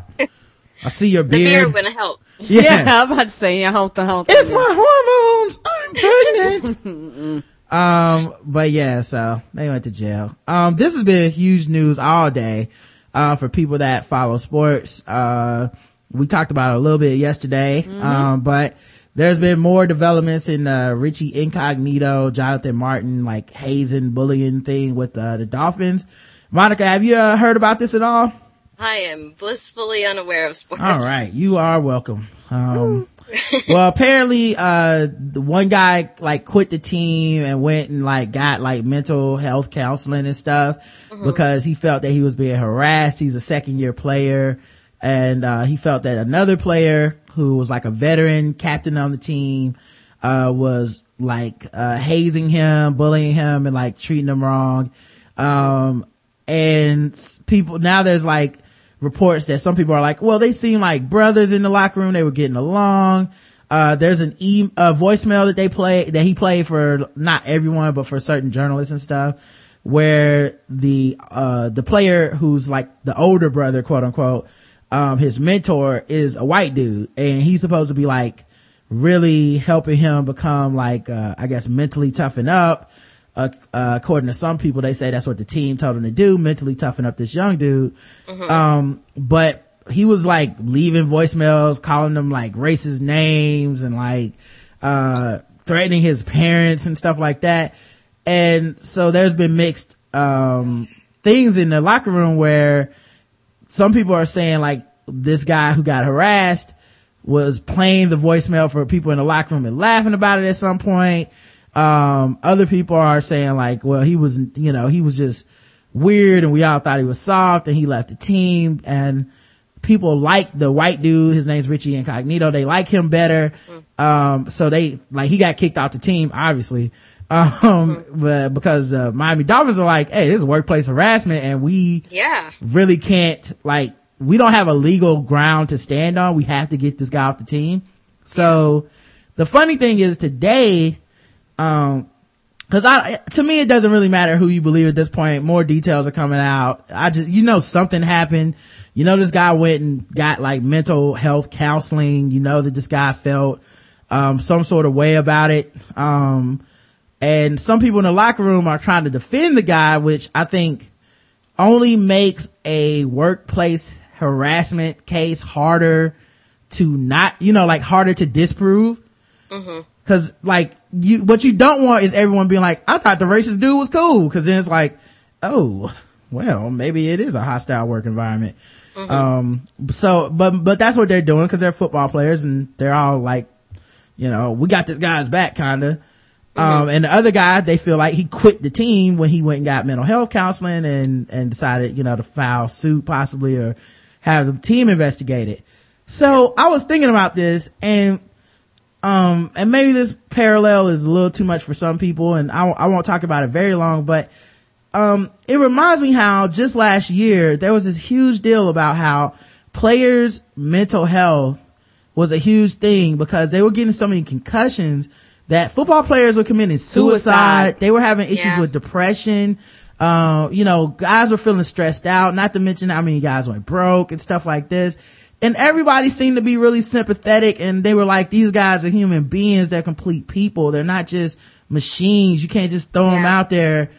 I see your The beard. beard wouldn't help. yeah. yeah. I'm about to say, yeah, honk the honk. It's my hormones. I'm pregnant. um, but yeah, so they went to jail. Um, this has been huge news all day, uh, for people that follow sports. Uh, we talked about it a little bit yesterday. Um, but there's been more developments in, uh, Richie Incognito, Jonathan Martin, like hazing, bullying thing with, uh, the Dolphins. Monica, have you, uh, heard about this at all? I am blissfully unaware of sports. All right, you are welcome. Um, well, apparently, uh, the one guy like quit the team and went and like got like mental health counseling and stuff because he felt that he was being harassed. He's a second year player and, uh, he felt that another player who was like a veteran captain on the team, uh, was like, uh, hazing him, bullying him and like treating him wrong. Um, and people, now there's like, reports that some people are like, well, they seem like brothers in the locker room. They were getting along. Uh, there's an voicemail that they play, that he played for not everyone, but for certain journalists and stuff where the, uh, the player who's like the older brother, quote unquote, um, his mentor is a white dude and he's supposed to be like really helping him become like, uh, I guess mentally toughen up. Uh, uh, according to some people, they say that's what the team told him to do, mentally toughen up this young dude. Um, but he was like leaving voicemails, calling them like racist names and like, uh, threatening his parents and stuff like that. And so there's been mixed, um, things in the locker room where some people are saying like this guy who got harassed was playing the voicemail for people in the locker room and laughing about it at some point. Um, other people are saying like, well, he was, you know, he was just weird and we all thought he was soft and he left the team and people like the white dude. His name's Richie Incognito. They like him better. Um, so they, like, he got kicked off the team, obviously. Um, but because, uh, Miami Dolphins are like, hey, this is workplace harassment and we, Yeah. really can't like we don't have a legal ground to stand on. We have to get this guy off the team. So the funny thing is today, um, cause I, to me, it doesn't really matter who you believe at this point. More details are coming out. I just, you know, something happened. You know, this guy went and got like mental health counseling. You know that this guy felt, um, some sort of way about it. Um, and some people in the locker room are trying to defend the guy, which I think, only makes a workplace harassment case harder to not, you know, like harder to disprove. Cause like you, what you don't want is everyone being like, I thought the racist dude was cool. Cause then it's like, oh, well, maybe it is a hostile work environment. Um, so, but, but that's what they're doing cause they're football players and they're all like, you know, we got this guy's back kinda. Um, and the other guy, they feel like he quit the team when he went and got mental health counseling and, and decided, you know, to file suit possibly or have the team investigated. So I was thinking about this and, um, and maybe this parallel is a little too much for some people and I, I won't talk about it very long, but, um, it reminds me how just last year there was this huge deal about how players' mental health was a huge thing because they were getting so many concussions that football players were committing suicide. Suicide. They were having issues Yeah. with depression. Uh, you know, guys were feeling stressed out, not to mention how many guys went broke and stuff like this. and everybody seemed to be really sympathetic and they were like, these guys are human beings. They're complete people. They're not just machines. You can't just throw yeah. them out there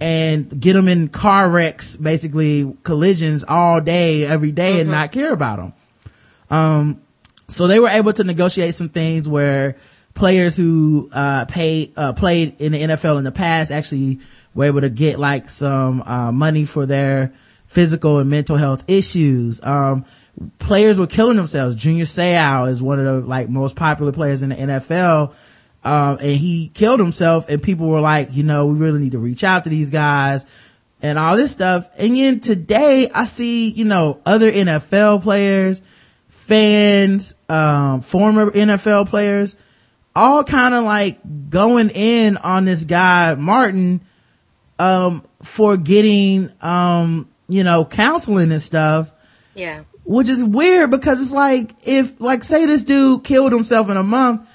and get them in car wrecks, basically collisions all day, every day, mm-hmm. and not care about them. Um, so they were able to negotiate some things where players who, uh, pay, uh, played in the NFL in the past actually were able to get like some, uh, money for their physical and mental health issues. Um, players were killing themselves. Junior Seau is one of the like most popular players in the NFL. Um, and he killed himself and people were like, you know, we really need to reach out to these guys and all this stuff. And then today I see, you know, other NFL players, fans, um, former NFL players, all kind of like going in on this guy, Martin, um, for getting, um, you know, counseling and stuff. Yeah. Which is weird because it's like if like say this dude killed himself in a month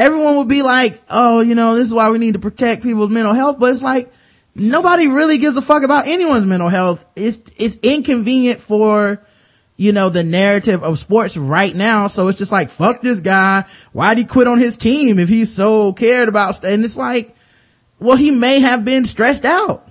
everyone would be like oh you know this is why we need to protect people's mental health. But it's like nobody really gives a fuck about anyone's mental health. It's it's inconvenient for you know the narrative of sports right now. So it's just like fuck this guy. Why'd he quit on his team if he's so cared about? And it's like well he may have been stressed out.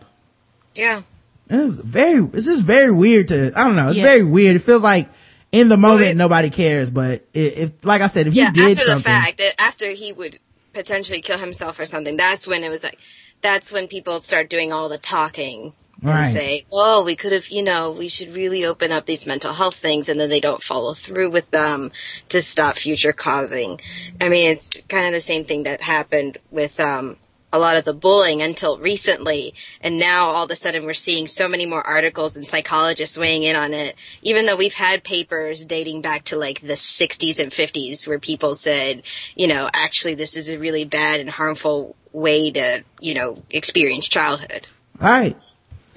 Yeah. Is very, this is very weird to, I don't know, it's yeah. very weird. It feels like in the moment well, it, nobody cares, but if, if, like I said, if yeah, he did after something. the fact, that after he would potentially kill himself or something, that's when it was like, that's when people start doing all the talking and say, oh, we could have, you know, we should really open up these mental health things and then they don't follow through with them to stop future causing. I mean, it's kind of the same thing that happened with, um, a lot of the bullying until recently. And now all of a sudden we're seeing so many more articles and psychologists weighing in on it. Even though we've had papers dating back to like the 60s and 50s where people said, you know, actually this is a really bad and harmful way to, you know, experience childhood. Right.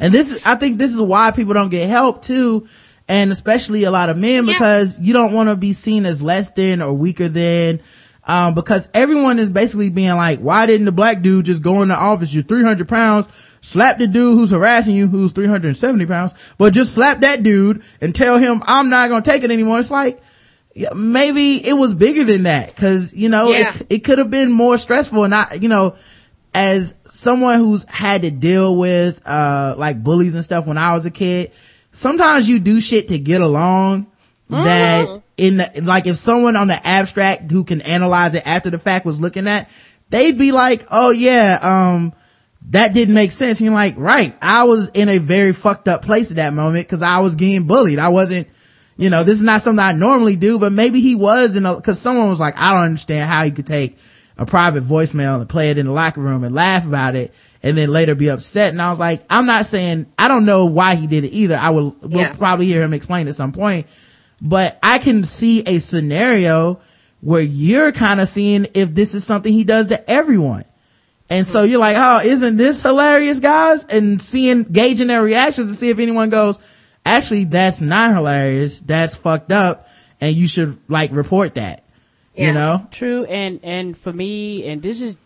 And this I think this is why people don't get help too. And especially a lot of men yeah. because you don't want to be seen as less than or weaker than um, because everyone is basically being like, why didn't the black dude just go in the office? You're 300 pounds, slap the dude who's harassing you, who's 370 pounds, but just slap that dude and tell him, I'm not going to take it anymore. It's like, maybe it was bigger than that. Cause, you know, yeah. it, it could have been more stressful. And I, you know, as someone who's had to deal with, uh, like bullies and stuff when I was a kid, sometimes you do shit to get along mm-hmm. that in the, like if someone on the abstract who can analyze it after the fact was looking at, they'd be like, oh yeah, um, that didn't make sense. And you're like, right, I was in a very fucked up place at that moment because I was getting bullied. I wasn't, you know, this is not something I normally do, but maybe he was in a, cause someone was like, I don't understand how he could take a private voicemail and play it in the locker room and laugh about it and then later be upset. And I was like, I'm not saying, I don't know why he did it either. I will, yeah. we'll probably hear him explain at some point, but I can see a scenario where you're kind of seeing if this is something he does to everyone. And so hmm. you're like, oh, isn't this hilarious, guys? And seeing, gauging their reactions to see if anyone goes, actually, that's not hilarious. That's fucked up. And you should like report that. Yeah. You know? True. And, and for me, and this is,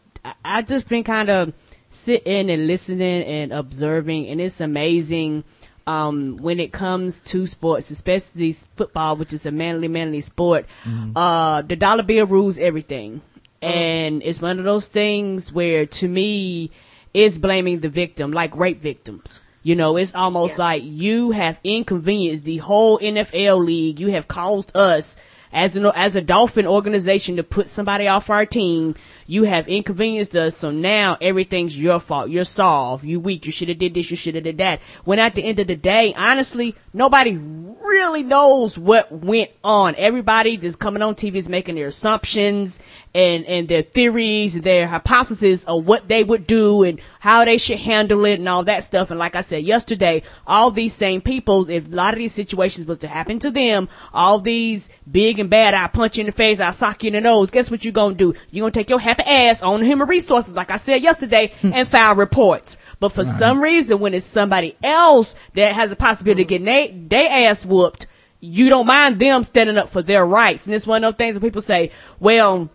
I've just been kind of sitting and listening and observing and it's amazing um, when it comes to sports, especially football, which is a manly, manly sport, mm-hmm. uh, the dollar bill rules everything. Oh. And it's one of those things where to me, it's blaming the victim, like rape victims. You know, it's almost yeah. like you have inconvenienced the whole NFL league. You have caused us as an as a dolphin organization to put somebody off our team. You have inconvenienced us, so now everything's your fault. You're soft. You weak. You should have did this. You should have did that. When at the end of the day, honestly, nobody really knows what went on. Everybody that's coming on TV is making their assumptions and and their theories, their hypotheses of what they would do and how they should handle it and all that stuff. And like I said yesterday, all these same people, if a lot of these situations was to happen to them, all these big and bad, I punch you in the face, I sock you in the nose. Guess what you're gonna do? You're gonna take your happy ass on human resources, like I said yesterday, hmm. and file reports. But for right. some reason, when it's somebody else that has a possibility of getting they, they ass whooped, you don't mind them standing up for their rights. And it's one of those things that people say, well,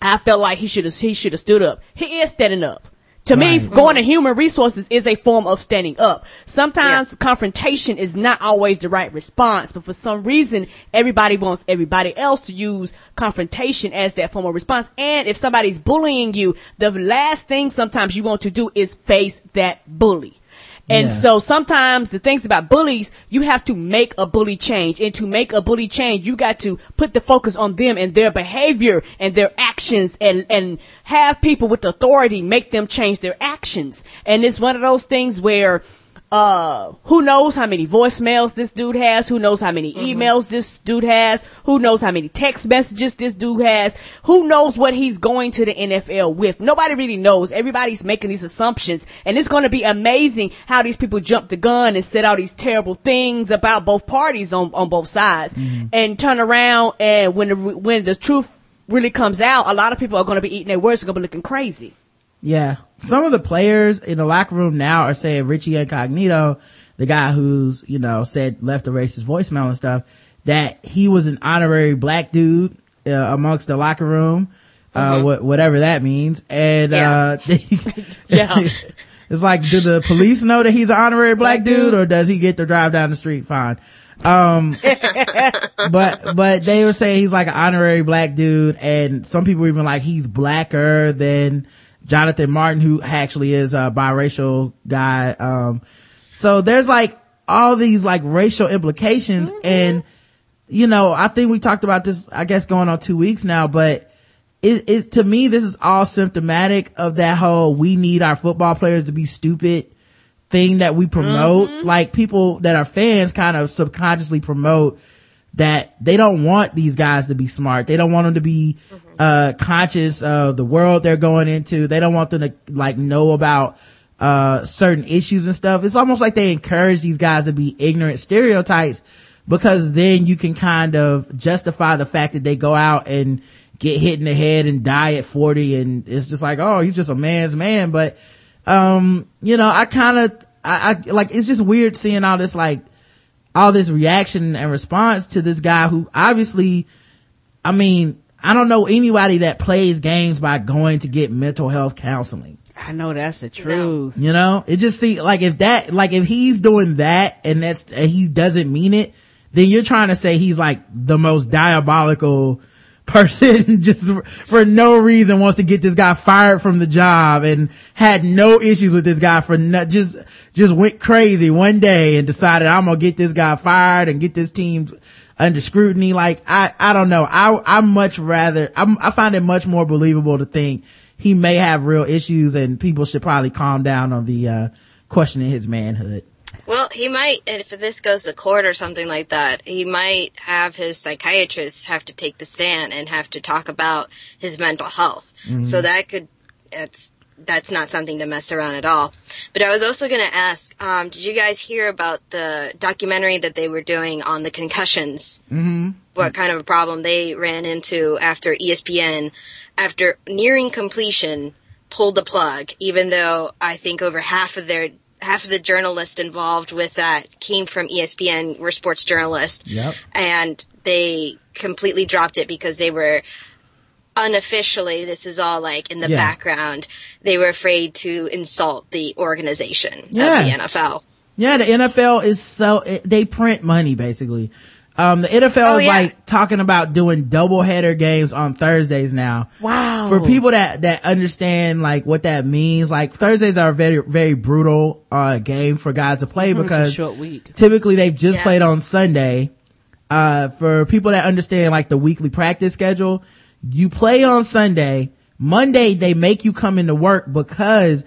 I felt like he should have, he should have stood up. He is standing up To right. me, going to human resources is a form of standing up. Sometimes yeah. confrontation is not always the right response, but for some reason, everybody wants everybody else to use confrontation as that form of response. And if somebody's bullying you, the last thing sometimes you want to do is face that bully. And yeah. so sometimes the things about bullies, you have to make a bully change. And to make a bully change, you got to put the focus on them and their behavior and their actions and, and have people with authority make them change their actions. And it's one of those things where uh, who knows how many voicemails this dude has? Who knows how many mm-hmm. emails this dude has? Who knows how many text messages this dude has? Who knows what he's going to the NFL with? Nobody really knows. Everybody's making these assumptions and it's going to be amazing how these people jump the gun and said all these terrible things about both parties on, on both sides mm-hmm. and turn around and when the, when the truth really comes out, a lot of people are going to be eating their words, are going to be looking crazy. Yeah. Some of the players in the locker room now are saying Richie Incognito, the guy who's, you know, said left a racist voicemail and stuff, that he was an honorary black dude uh, amongst the locker room, uh, mm-hmm. wh- whatever that means. And, yeah. uh, yeah. it's like, do the police know that he's an honorary black, black dude, dude or does he get to drive down the street fine? Um, but, but they were saying he's like an honorary black dude and some people even like he's blacker than, Jonathan Martin, who actually is a biracial guy. Um, so there's like all these like racial implications mm-hmm. and, you know, I think we talked about this, I guess going on two weeks now, but it, it, to me, this is all symptomatic of that whole we need our football players to be stupid thing that we promote. Mm-hmm. Like people that are fans kind of subconsciously promote that they don't want these guys to be smart. They don't want them to be. Uh, conscious of the world they're going into. They don't want them to like know about, uh, certain issues and stuff. It's almost like they encourage these guys to be ignorant stereotypes because then you can kind of justify the fact that they go out and get hit in the head and die at 40 and it's just like, oh, he's just a man's man. But, um, you know, I kind of, I, I, like, it's just weird seeing all this like, all this reaction and response to this guy who obviously, I mean, I don't know anybody that plays games by going to get mental health counseling. I know that's the truth. You know, it just see like if that, like if he's doing that and that's, and he doesn't mean it, then you're trying to say he's like the most diabolical person just for no reason wants to get this guy fired from the job and had no issues with this guy for not just just went crazy one day and decided I'm gonna get this guy fired and get this team under scrutiny. Like I I don't know. I I much rather i I find it much more believable to think he may have real issues and people should probably calm down on the uh questioning his manhood. Well, he might, if this goes to court or something like that, he might have his psychiatrist have to take the stand and have to talk about his mental health. Mm-hmm. So that could, it's, that's not something to mess around at all. But I was also going to ask, um, did you guys hear about the documentary that they were doing on the concussions? Mm-hmm. What kind of a problem they ran into after ESPN, after nearing completion, pulled the plug, even though I think over half of their half of the journalists involved with that came from ESPN, were sports journalists. Yep. And they completely dropped it because they were unofficially, this is all like in the yeah. background, they were afraid to insult the organization yeah. of the NFL. Yeah, the NFL is so, they print money basically. Um, the NFL oh, is yeah. like talking about doing double header games on Thursdays now. Wow. For people that, that understand like what that means, like Thursdays are a very, very brutal, uh, game for guys to play mm-hmm, because short week. typically they've just yeah. played on Sunday. Uh, for people that understand like the weekly practice schedule, you play on Sunday. Monday they make you come into work because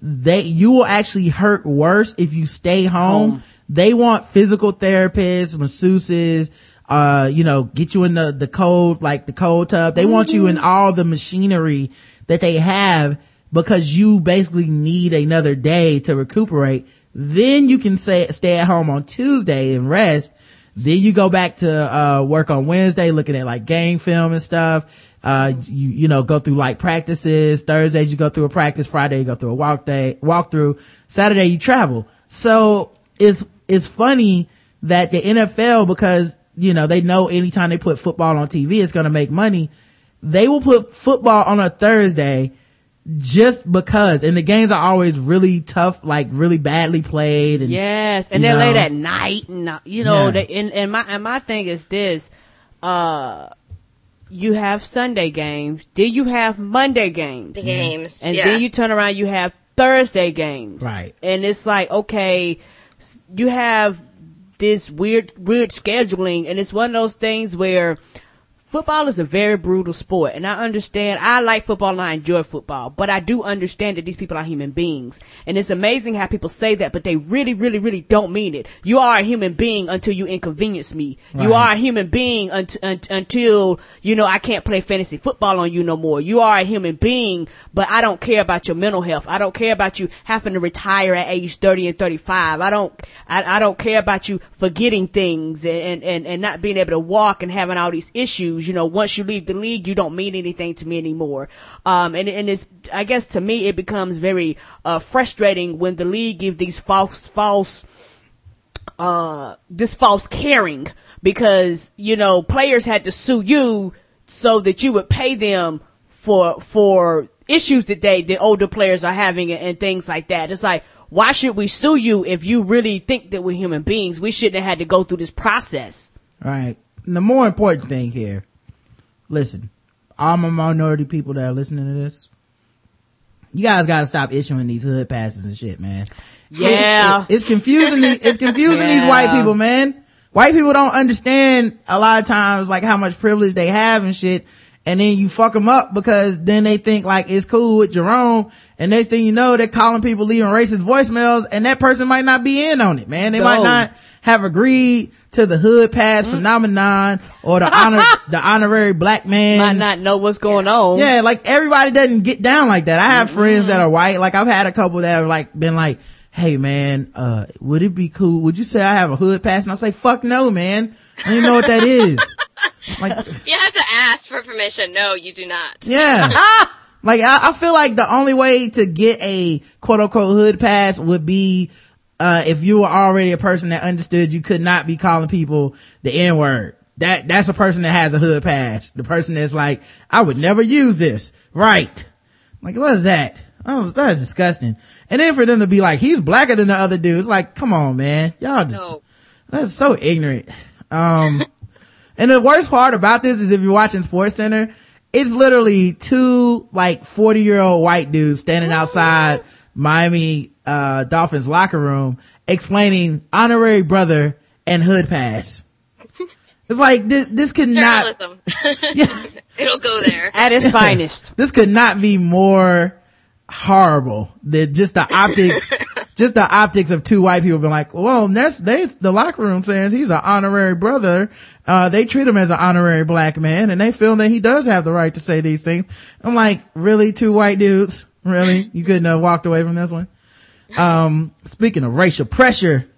they, you will actually hurt worse if you stay home. home they want physical therapists, masseuses, uh, you know, get you in the, the cold, like the cold tub. They mm-hmm. want you in mm-hmm. all the machinery that they have because you basically need another day to recuperate. Then you can say, stay at home on Tuesday and rest. Then you go back to, uh, work on Wednesday looking at like game film and stuff. Uh, you, you know, go through like practices. Thursdays you go through a practice. Friday you go through a walk day, walk through. Saturday you travel. So it's it's funny that the NFL, because, you know, they know anytime they put football on TV, it's going to make money. They will put football on a Thursday, just because. And the games are always really tough, like really badly played. And, Yes, and you they're late at night, and you know, Yeah. they, and, and my and my thing is this: uh, you have Sunday games, then you have Monday games, The games. and yeah. then you turn around, you have Thursday games, Right. And it's like, okay, you have this weird, weird scheduling, and it's one of those things where football is a very brutal sport and I understand I like football and I enjoy football, but I do understand that these people are human beings. And it's amazing how people say that, but they really, really, really don't mean it. You are a human being until you inconvenience me. You are a human being unt- unt- until, you know, I can't play fantasy football on you no more. You are a human being, but I don't care about your mental health. I don't care about you having to retire at age 30 and 35. I don't, I, I don't care about you forgetting things and, and, and not being able to walk and having all these issues. You know, once you leave the league, you don't mean anything to me anymore. Um, and, and it's, I guess to me, it becomes very, uh, frustrating when the league give these false, false, uh, this false caring because, you know, players had to sue you so that you would pay them for, for issues that they, the older players are having and, and things like that. It's like, why should we sue you if you really think that we're human beings? We shouldn't have had to go through this process. Right. The more important thing here, listen, all my minority people that are listening to this, you guys gotta stop issuing these hood passes and shit, man. Yeah. It- it's confusing, it's confusing these white people, man. White people don't understand a lot of times, like how much privilege they have and shit. And then you fuck them up because then they think like it's cool with Jerome. And next thing you know, they're calling people leaving racist voicemails and that person might not be in on it, man. They might not have agreed to the hood pass phenomenon or the honor, the honorary black man. Might not know what's going on. Yeah, like everybody doesn't get down like that. I have friends that are white. Like I've had a couple that have like been like, Hey man, uh, would it be cool? Would you say I have a hood pass? And I say, fuck no, man. I don't even know what that is. Like, You have to ask for permission. No, you do not. yeah. like I, I feel like the only way to get a quote unquote hood pass would be, uh, if you were already a person that understood you could not be calling people the N word. That, that's a person that has a hood pass. The person that's like, I would never use this. Right. Like, what is that? That was, that is disgusting. And then for them to be like, he's blacker than the other dudes. Like, come on, man. Y'all just, No. that's so ignorant. Um, and the worst part about this is if you're watching Sports Center, it's literally two like 40 year old white dudes standing outside Miami, uh, Dolphins locker room explaining honorary brother and hood pass. It's like this, this could not, yeah, It'll go there. At its finest. this could not be more horrible than just the optics, just the optics of two white people being like, well, that's, they, the locker room says he's an honorary brother. Uh, they treat him as an honorary black man and they feel that he does have the right to say these things. I'm like, really? Two white dudes? Really? You couldn't have walked away from this one? Um, speaking of racial pressure,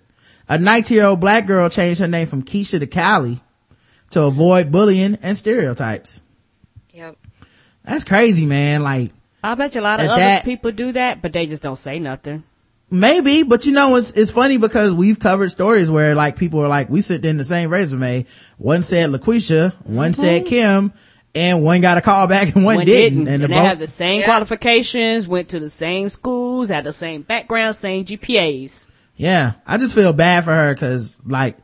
a 19 year old black girl changed her name from Keisha to Kylie to avoid bullying and stereotypes. Yep. That's crazy, man. Like, I bet you a lot of other that- people do that, but they just don't say nothing. Maybe, but you know, it's, it's funny because we've covered stories where like people are like, we sit in the same resume. One said LaQuisha, one said mm-hmm. Kim, and one got a call back and one, One didn't. And, the they both- have the same Yeah. qualifications, went to the same schools, had the same background, same GPAs. yeah, I just feel bad for her cause like,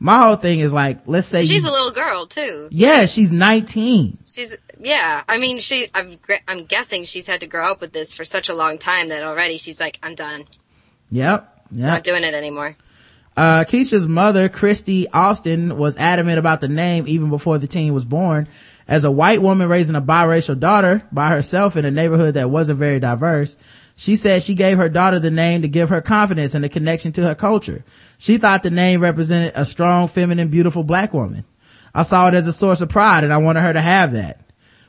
my whole thing is like, let's say She's you, a little girl too. yeah, she's 19. She's yeah. I mean, she. I'm I'm guessing she's had to grow up with this for such a long time that already she's like, I'm done. Yep. Yep. Not doing it anymore. Uh, Keisha's mother, Christy Austin, was adamant about the name even before the teen was born. As a white woman raising a biracial daughter by herself in a neighborhood that wasn't very diverse, she said she gave her daughter the name to give her confidence and a connection to her culture. She thought the name represented a strong, feminine, beautiful black woman. I saw it as a source of pride and I wanted her to have that.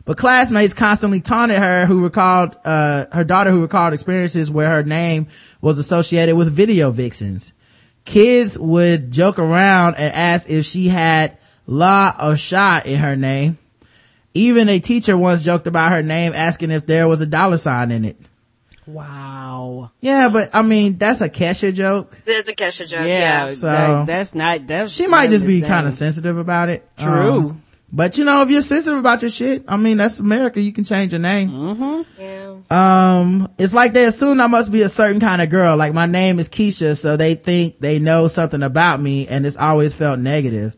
But classmates constantly taunted her who recalled, uh, her daughter who recalled experiences where her name was associated with video vixens. Kids would joke around and ask if she had La or Sha in her name. Even a teacher once joked about her name asking if there was a dollar sign in it. Wow. Yeah, but I mean, that's a Kesha joke. It's a Kesha joke. Yeah, Yeah. So- that- that's not, that's She might just be kind of sensitive about it. True. Um, But you know, if you're sensitive about your shit, I mean, that's America. You can change your name. Mm-hmm. Yeah. Um, it's like they assume I must be a certain kind of girl. Like my name is Keisha, so they think they know something about me and it's always felt negative.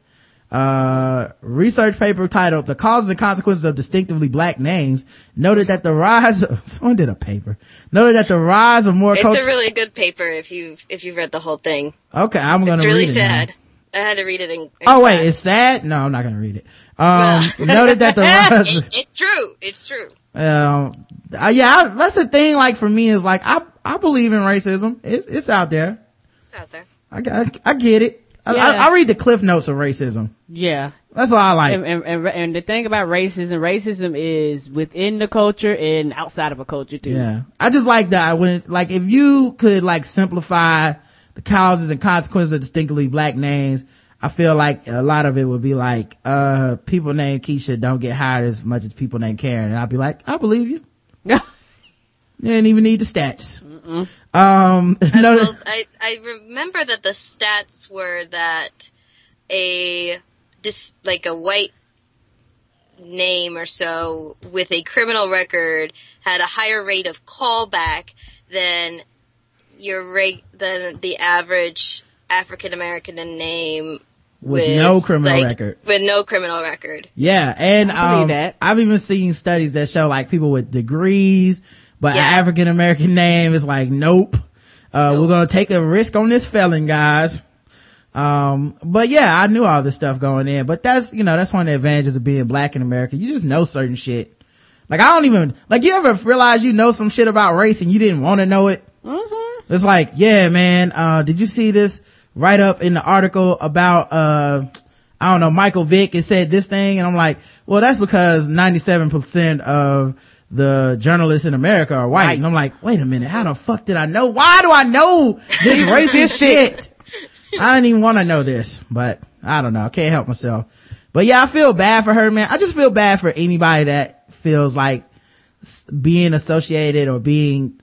Uh, research paper titled The Causes and Consequences of Distinctively Black Names noted that the rise of, someone did a paper, noted that the rise of more It's culture. a really good paper if you if you've read the whole thing. okay, I'm gonna do it. It's really read it now. Sad. I had to read it in. in Oh wait, class. it's sad? No, I'm not gonna read it. Um, noted that the rise, It- it's true. It's true. um, uh, yeah, I, that's the thing, like for me is like, I, I believe in racism. It's, it's out there. It's out there. I, got- I, get it. I, Yeah. I, I read the cliff notes of racism. Yeah. That's all I like. And, and, and, and the thing about racism, racism is within the culture and outside of a culture too. Yeah. I just like that when, like, if you could, like, simplify the causes and consequences of distinctly black names, I feel like a lot of it would be like, uh, people named Keisha don't get hired as much as people named Karen. And I'd be like, I believe you. You didn't even need the stats. Um, I, no, will- I I remember that the stats were that a this like a white name or so with a criminal record had a higher rate of callback than your rate than the average African American name with, no criminal like, record. with no criminal record. Yeah, and I believe um, that. I've even seen studies that show like people with degrees, but Yeah. African American name is like, nope. Uh, we're gonna take a risk on this felon, guys. Um, but yeah, I knew all this stuff going in, but that's, you know, that's one of the advantages of being black in America. You just know certain shit. Like I don't even, like you ever realize you know some shit about race and you didn't want to know it? Mm-hmm. It's like, yeah, man, uh, did you see this write up in the article about, uh, I don't know, Michael Vick and said this thing? And I'm like, well, that's because 97% of the journalists in America are white. Right. And I'm like, wait a minute, how the fuck did I know? Why do I know this racist shit? I didn't even want to know this, but I don't know. I can't help myself. But yeah, I feel bad for her, man. I just feel bad for anybody that feels like being associated or being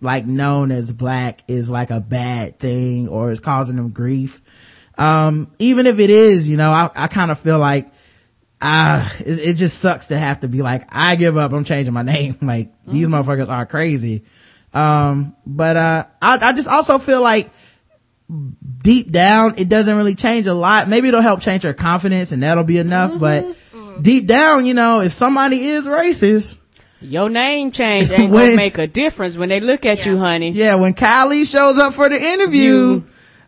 like known as black is like a bad thing or is causing them grief. Um, even if it is, you know, I, I kind of feel like, ah, it, it just sucks to have to be like, I give up. I'm changing my name. Like these motherfuckers are crazy. Um, but, uh, I, I just also feel like deep down, it doesn't really change a lot. Maybe it'll help change her confidence and that'll be enough. But deep down, you know, if somebody is racist, Your name change ain't When- gonna make a difference when they look at you, honey. yeah, when Kylie shows up for the interview, You-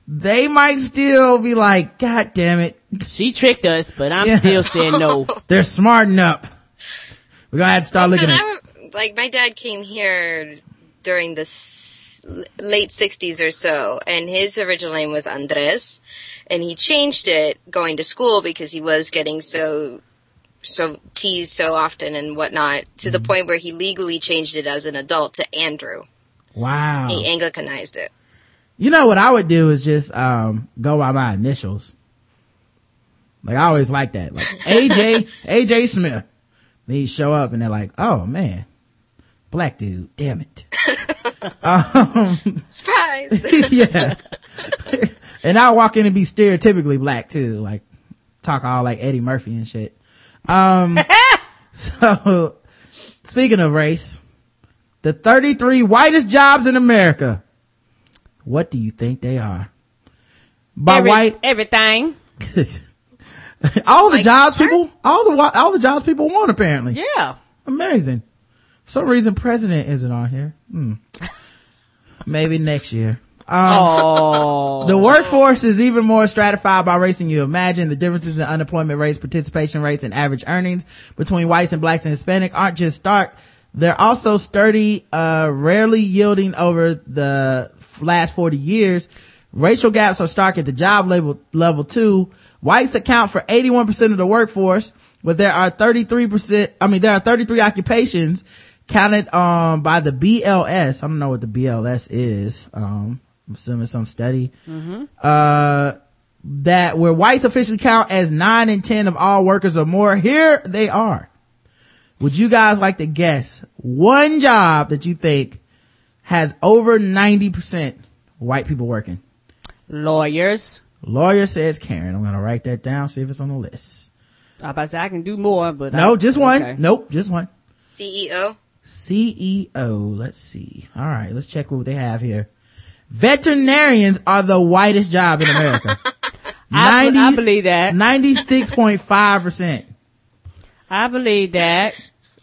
they might still be like, God damn it. She tricked us, but I'm Yeah. still saying no. They're smarting up. We're gonna have to start looking at, I like my dad came here during the s- late 60s or so and his original name was Andres and he changed it going to school because he was getting so so teased so often and whatnot to the point where he legally changed it as an adult to Andrew. wow. He Anglicanized it. You know what I would do is just, um, go by my initials. Like I always like that. Like AJ, AJ Smith. Then you show up and they're like, oh man, black dude, damn it. Surprise! yeah. and I walk in and be stereotypically black too, like talk all like Eddie Murphy and shit. Um, so speaking of race, the 33 whitest jobs in America. What do you think they are? By Every- white, everything. all the Like jobs people, all the, all the jobs people want apparently. Yeah. Amazing. For some reason president isn't on here. Hmm. Maybe next year. Oh. The workforce is even more stratified by race than you imagine. The differences in unemployment rates, participation rates, and average earnings between whites and blacks and Hispanic aren't just stark. They're also sturdy, uh, rarely yielding over the last 40 years. Racial gaps are stark at the job level, level too. Whites account for 81% of the workforce, but there are 33%, I mean, there are 33 occupations counted, um, by the BLS. I don't know what the BLS is. Um, I'm assuming some study. Uh, that where whites officially count as nine in 10 of all workers or more. Here they are. Would you guys like to guess one job that you think has over 90% white people working? Lawyers. Lawyer says Karen. I'm going to write that down, see if it's on the list. I about to say I can do more, but No, I, just one. okay. Nope, just one. CEO. CEO. Let's see. All right, let's check what they have here. Veterinarians are the whitest job in America. I, I believe that. 96.5%. I believe that.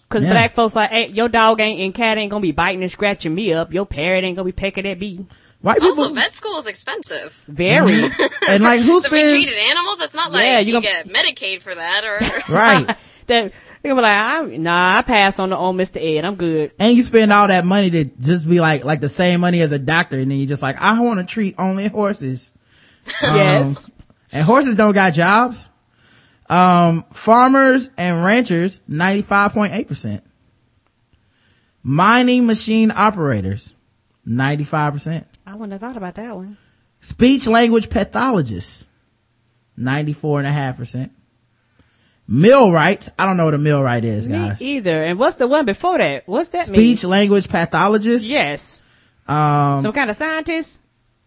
Cause Yeah. black folks like, hey, your dog ain't and cat ain't gonna be biting and scratching me up. Your parrot ain't gonna be pecking at me. White people, Also, vet school is expensive. Very. and like who To be spends, treated animals, it's not like Yeah, you you, gonna- get Medicaid for that or. right. that they gonna be like, I, nah, I pass on the old Mr. Ed. I'm good. And you spend all that money to just be like, like the same money as a doctor. And then you're just like, I want to treat only horses. yes. And horses don't got jobs. Um, farmers and ranchers, 95.8%. Mining machine operators, 95%. I wouldn't have thought about that one. Speech language pathologists, 94.5%. Millwrights, I don't know what a millwright is, Me guys. either. And what's the one before that? What's that Speech mean? language pathologist. Yes. Um, Some kind of scientist?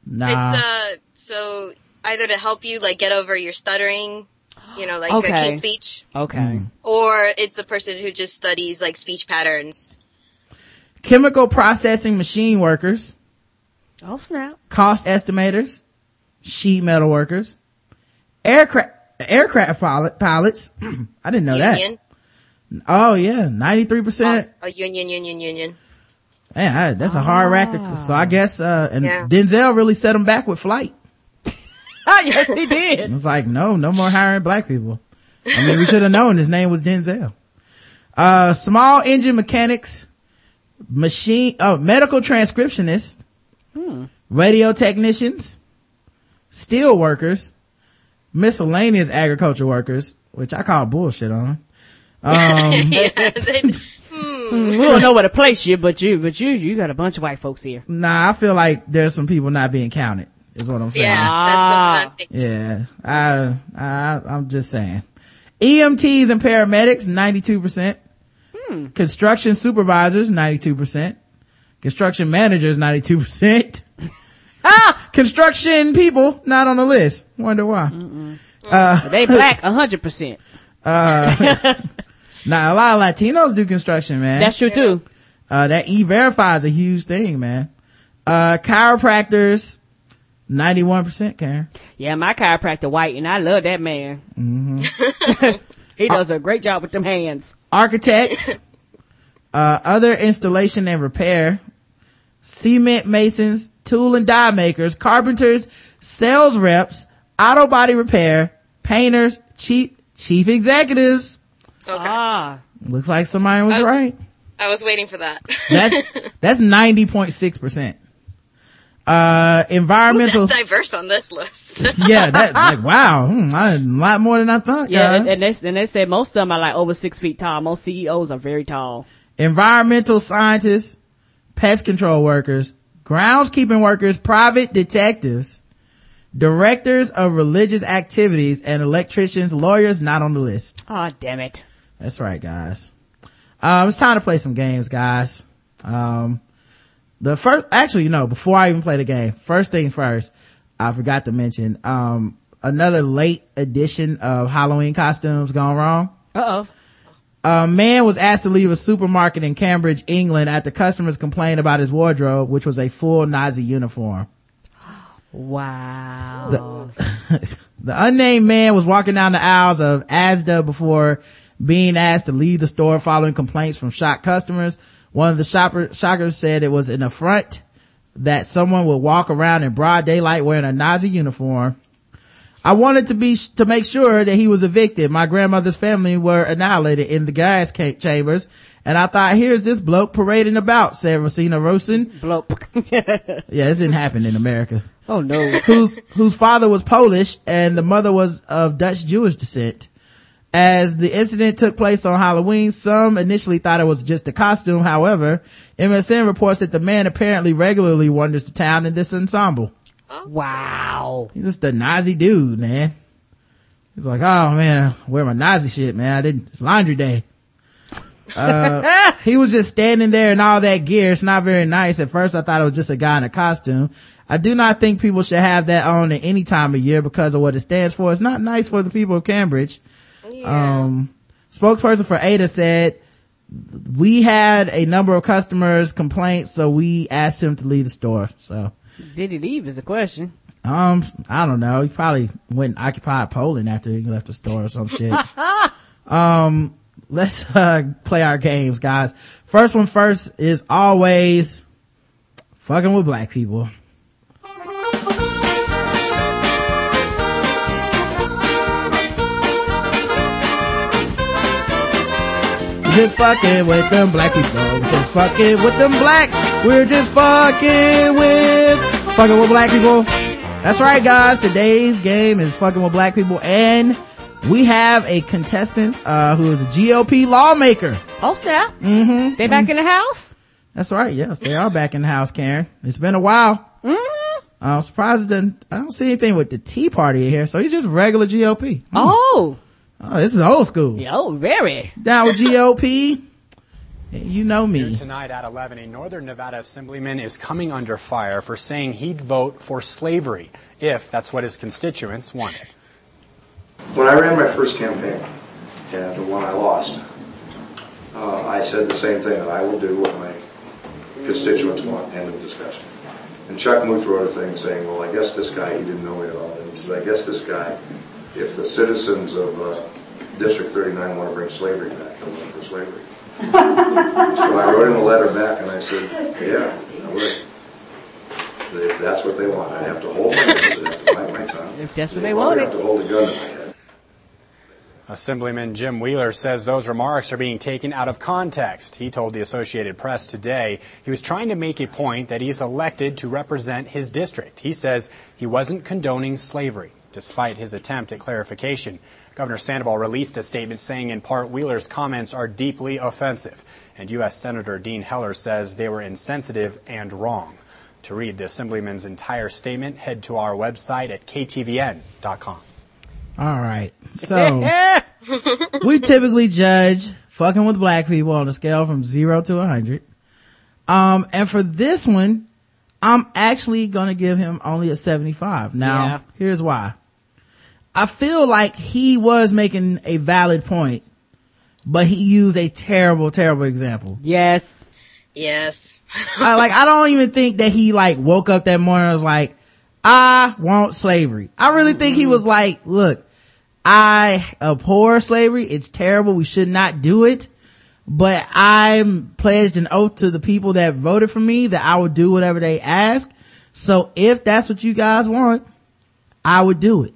nah. It's uh, so either to help you like get over your stuttering, you know, like Okay. a King's speech, Okay. Mm. or it's a person who just studies like speech patterns. chemical processing machine workers, Oh snap. cost estimators, sheet metal workers, aircraft aircraft pilot pilots. I didn't know union. that. Oh yeah, ninety three percent. Oh, union, union, union. Man, I- that's a hard rack to. So I guess uh and Yeah. Denzel really set him back with flight. Ah, yes, he did. It's like no, no more hiring black people. I mean, we should have known his name was Denzel. Uh, small engine mechanics, machine, oh, medical transcriptionists, radio technicians, steel workers, miscellaneous agriculture workers, which I call bullshit on. yeah, they- we don't know where to place you, but you, but you, you got a bunch of white folks here. Nah, I feel like there's some people not being counted, is what I'm saying. yeah, Ah. that's the one I'm thinking. Yeah, I, I, I'm just saying. EMTs and paramedics, 92%. Construction supervisors, 92%. Construction managers, 92%. Ah! Construction people, not on the list. Wonder why. They black a hundred percent. Nah, a lot of Latinos do construction, man. That's true too. uh, that E-Verify is a huge thing, man. Uh, chiropractors, 91%, Karen. Yeah, my chiropractor white, and I love that man. Mm-hmm. he does a great job with them hands. architects, uh, other installation and repair, cement masons, tool and die makers, carpenters, sales reps, auto body repair, painters, chief, chief executives. Okay. Ah, Looks like somebody was I was- right. I was waiting for that. That's, that's 90.6%. Uh, environmental, Who's that diverse on this list? yeah, that, like, wow, hmm, I, a lot more than I thought, yeah, guys. and, and they and they said most of them are like over six feet tall. Most CEOs are very tall. environmental scientists, pest control workers, groundskeeping workers, private detectives, directors of religious activities, and electricians, lawyers not on the list. Oh, damn it. That's right, guys. Um, it's time to play some games, guys. Um, the first, actually, you know, before I even play the game, first thing first, I forgot to mention, um, another late edition of Halloween costumes gone wrong. Uh oh. A man was asked to leave a supermarket in Cambridge, England after customers complained about his wardrobe, which was a full Nazi uniform. Wow. The unnamed man was walking down the aisles of Asda before being asked to leave the store following complaints from shocked customers. One of the shopper, shockers said it was an affront that someone would walk around in broad daylight wearing a Nazi uniform. I wanted to be, to make sure that he was evicted. My grandmother's family were annihilated in the gas chambers. And I thought, here's this bloke parading about, said Rosina Rosen. Blope. Yeah, this didn't happen in America. oh no. whose whose father was Polish and the mother was of Dutch Jewish descent. As the incident took place on Halloween, some initially thought it was just a costume. However, MSN reports that the man apparently regularly wanders the town in this ensemble. Wow. He's just a Nazi dude, man. He's like, oh man, I wear my Nazi shit, man. I didn't, it's laundry day. Uh, he was just standing there in all that gear. It's not very nice. At first I thought it was just a guy in a costume. I do not think people should have that on at any time of year because of what it stands for. It's not nice for the people of Cambridge. Yeah. Um, spokesperson for Asda said, we had a number of customers complaints, so we asked him to leave the store. So, Did he leave is the question. um, I don't know. He probably went and occupied Poland after he left the store or some shit. um, let's, uh, play our games, guys. First one first is always fucking with black people. just fucking with them black people. Just fucking with them blacks. We're just fucking with, fucking with black people. That's right, guys. Today's game is fucking with black people and we have a contestant, uh, who is a GOP lawmaker. Oh snap! Mm-hmm. They back in the house. That's right. Yes, they are back in the house, Karen. It's been a while. Mm-hmm. I'm surprised that I don't see anything with the Tea Party in here. So he's just regular GOP. Oh, Oh, this is old school. yo, very. Down with GOP. You know Here me. Tonight at 11, a Northern Nevada assemblyman is coming under fire for saying he'd vote for slavery if that's what his constituents wanted. When I ran my first campaign, and the one I lost, uh, I said the same thing, that I will do what my constituents want, end of discussion. And Chuck Muth wrote a thing saying, well, I guess this guy, he didn't know me at all, and he said, I guess this guy, if the citizens of uh, District 39 want to bring slavery back, he'll vote for slavery. So I wrote him a letter back and I said, yeah, I would. If that's what they want, I'd have to hold my nose, I'd have to bite my tongue. If that's what They'd they probably wanted. have to hold a gun to my head. Assemblyman Jim Wheeler says those remarks are being taken out of context. He told the Associated Press today he was trying to make a point that he's elected to represent his district. He says he wasn't condoning slavery. Despite his attempt at clarification, Governor Sandoval released a statement saying in part Wheeler's comments are deeply offensive. And U.S. Senator Dean Heller says they were insensitive and wrong. To read the Assemblyman's entire statement, head to our website at ktvn.com. All right. So we typically judge fucking with black people on a scale from zero to a hundred. Um, and for this one, I'm actually going to give him only a 75. Now, Yeah. here's why. I feel like he was making a valid point, but he used a terrible, terrible example. Yes. Yes. I, like, I don't even think that he like woke up that morning and was like, I want slavery. I really think he was like, look, I abhor slavery. It's terrible. We should not do it. But I'm pledged an oath to the people that voted for me that I would do whatever they ask. So if that's what you guys want, I would do it.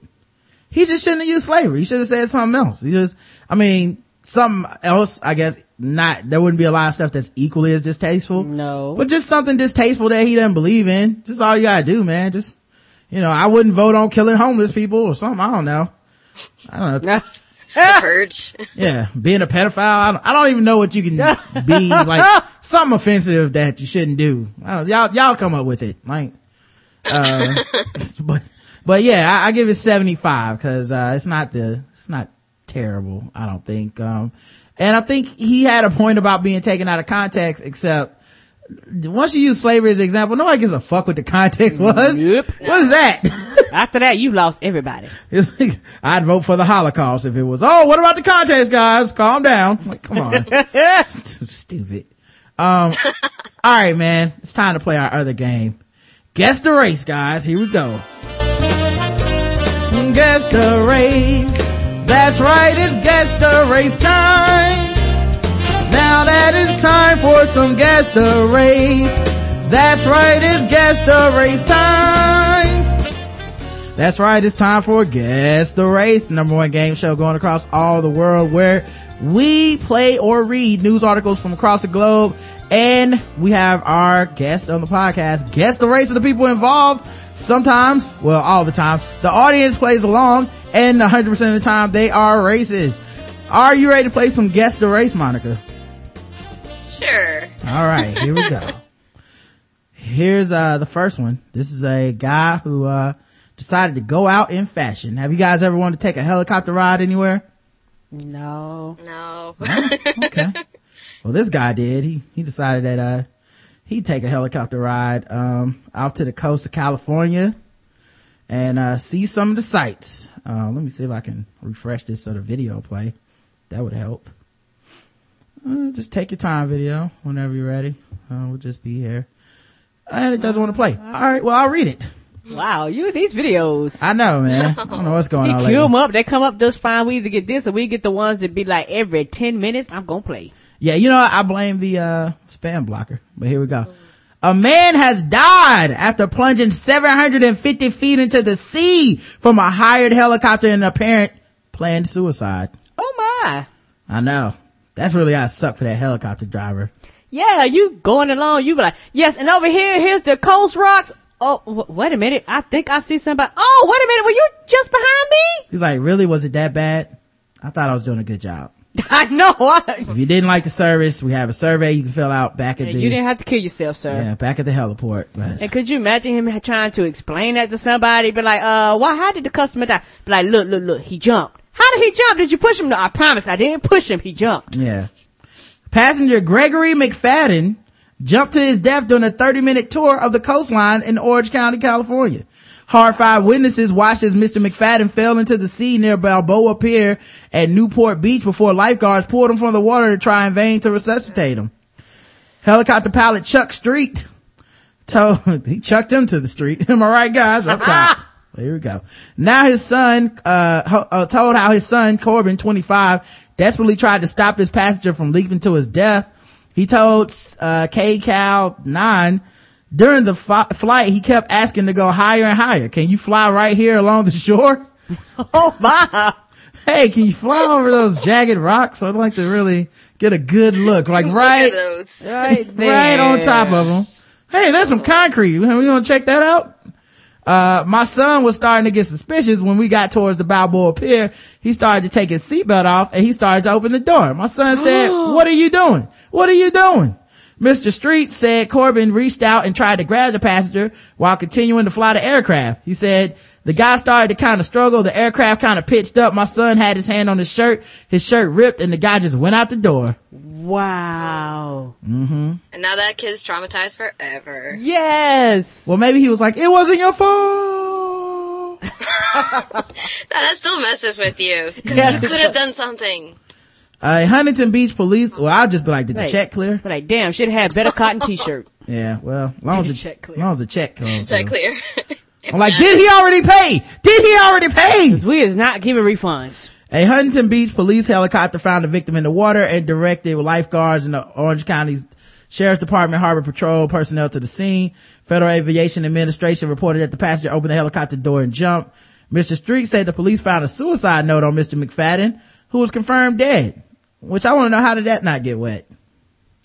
He just shouldn't have used slavery. He should have said something else. He just, I mean, something else, I guess, not, there wouldn't be a lot of stuff that's equally as distasteful. No. But just something distasteful that he doesn't believe in. Just all you gotta do, man. Just, you know, I wouldn't vote on killing homeless people or something. I don't know. I don't know. The purge. Yeah. Being a pedophile. I don't, I don't even know what you can be like something offensive that you shouldn't do. I don't- y'all, y'all come up with it. Like, uh, but, but yeah, I, I give it 75 cause, uh, it's not the, it's not terrible. I don't think. Um, and I think he had a point about being taken out of context, except once you use slavery as an example, nobody gives a fuck what the context was. Yep. What is that? After that, you've lost everybody. It's like, I'd vote for the Holocaust if it was, oh, what about the context, guys? Calm down. Like, come on. Stupid. Um, all right, man. It's time to play our other game. Guess the race, guys. Here we go. Guess the race. That's right. It's guess the race time. Now that it's time for some guess the race. That's right. It's guess the race time. That's right. It's time for Guess the Race, the number one game show going across all the world where we play or read news articles from across the globe and we have our guest on the podcast guess the race of the people involved. Sometimes, well, all the time, the audience plays along and 100% of the time they are races. Are you ready to play some Guess the Race, Monica? Sure. All right, here we go. Here's uh the first one. This is a guy who uh decided to go out in fashion. Have you guys ever wanted to take a helicopter ride anywhere? No. No. Okay. well, this guy did. He he decided that uh he'd take a helicopter ride um out to the coast of California and uh see some of the sights. Uh, let me see if I can refresh this so the video play. That would help. Uh, just take your time, video, whenever you're ready. Uh, we'll just be here. And it doesn't want to play. All right, well, I'll read it. Wow, you these videos. I know, man. I don't know what's going You on. queue them up, they come up just fine. We either get this or we get the ones that be like every 10 minutes, I'm gonna play. Yeah, you know, I blame the, uh, spam blocker, but here we go. A man has died after plunging 750 feet into the sea from a hired helicopter in apparent planned suicide. Oh my. I know. That's really how it suck for that helicopter driver. Yeah, you going along, you be like, yes, and over here, here's the coast rocks. Oh, w- wait a minute. I think I see somebody. Oh, wait a minute. Were you just behind me? He's like, really? Was it that bad? I thought I was doing a good job. I know. I, If you didn't like the service, we have a survey you can fill out back at the, you didn't have to kill yourself, sir. yeah, back at the heliport. But And could you imagine him trying to explain that to somebody? Be like, uh, why, how did the customer die? Be like, look, look, look, he jumped. How did he jump? Did you push him? No, I promise I didn't push him. He jumped. Yeah. Passenger Gregory McFadden jumped to his death during a 30 minute tour of the coastline in Orange County, California. Horrified witnesses watched as Mr. McFadden fell into the sea near Balboa Pier at Newport Beach before lifeguards pulled him from the water to try in vain to resuscitate him. Helicopter pilot Chuck Street told, he chucked him to the street. Am I right, guys? Up top. Here we go. Now his son, uh, uh, told how his son, Corbin, 25, desperately tried to stop his passenger from leaping to his death. He told, uh, KCAL 9, during the fi- flight, he kept asking to go higher and higher. Can you fly right here along the shore? Oh my. Hey, can you fly over those jagged rocks? I'd like to really get a good look, like right. Right there. right on top of them. Hey, there's some concrete. We gonna check that out? Uh, my son was starting to get suspicious when we got towards the Balboa Pier. He started to take his seatbelt off and he started to open the door. My son said, what are you doing? What are you doing? Mr. Street said Corbin reached out and tried to grab the passenger while continuing to fly the aircraft. He said the guy started to kind of struggle. The aircraft kind of pitched up. My son had his hand on his shirt. His shirt ripped and the guy just went out the door. Wow. Mm-hmm. And now that kid's traumatized forever. Yes. Well, maybe he was like, it wasn't your fault. That still messes with you. Yes, you could have done something. Uh, Huntington Beach police. Well, I'll just be like, did the Right. check clear? But like, damn, should have had better cotton t-shirt. Yeah, well, as long as the Check clear. as long as the check comes. Check through. clear. I'm like, did he already pay? Did he already pay? We is not giving refunds. A Huntington Beach police helicopter found the victim in the water and directed lifeguards in the Orange County's Sheriff's Department Harbor Patrol personnel to the scene. Federal Aviation Administration reported that the passenger opened the helicopter door and jumped. Mr. Street said the police found a suicide note on Mr. McFadden, who was confirmed dead. Which I want to know how did that not get wet?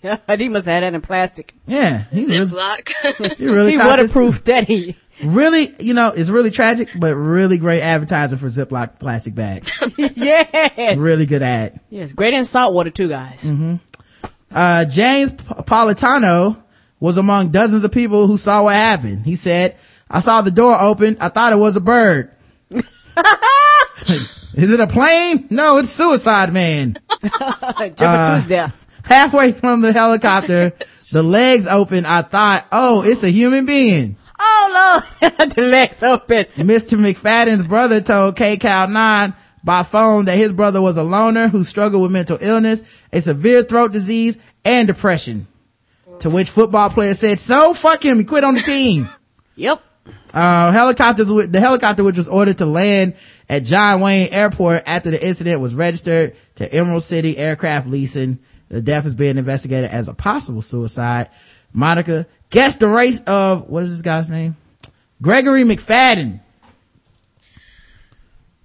he must have had that in plastic. Yeah, he's really, Ziploc. he really He waterproof that he. really, you know, it's really tragic, but really great advertising for Ziploc plastic bags. yes. really good ad. Yes. Great in salt water too, guys. Uh, James P- Politano was among dozens of people who saw what happened. He said, I saw the door open. I thought it was a bird. Is it a plane? No, it's suicide man. Jumping Uh, to his death. Halfway from the helicopter, the legs open. I thought, oh, it's a human being. Oh Lord, the legs open. Mr. McFadden's brother told KCAL 9 by phone that his brother was a loner who struggled with mental illness, a severe throat disease, and depression. To which football player said, so fuck him, he quit on the team. Yep. Uh, helicopters, the helicopter which was ordered to land at John Wayne Airport after the incident was registered to Emerald City Aircraft Leasing. The death is being investigated as a possible suicide. Monica, guess the race of, what is this guy's name? Gregory McFadden.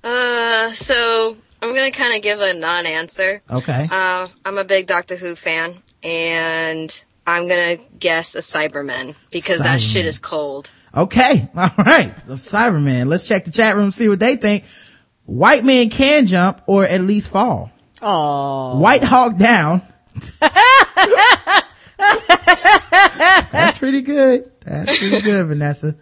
Uh, so I'm gonna kind of give a non-answer. Okay. Uh, I'm a big Doctor Who fan, and I'm gonna guess a Cyberman because that shit is cold. Okay. All right. The Cyberman. Let's check the chat room, see what they think. White men can jump or at least fall. Oh. White hawk down. That's pretty good. That's pretty good, Vanessa.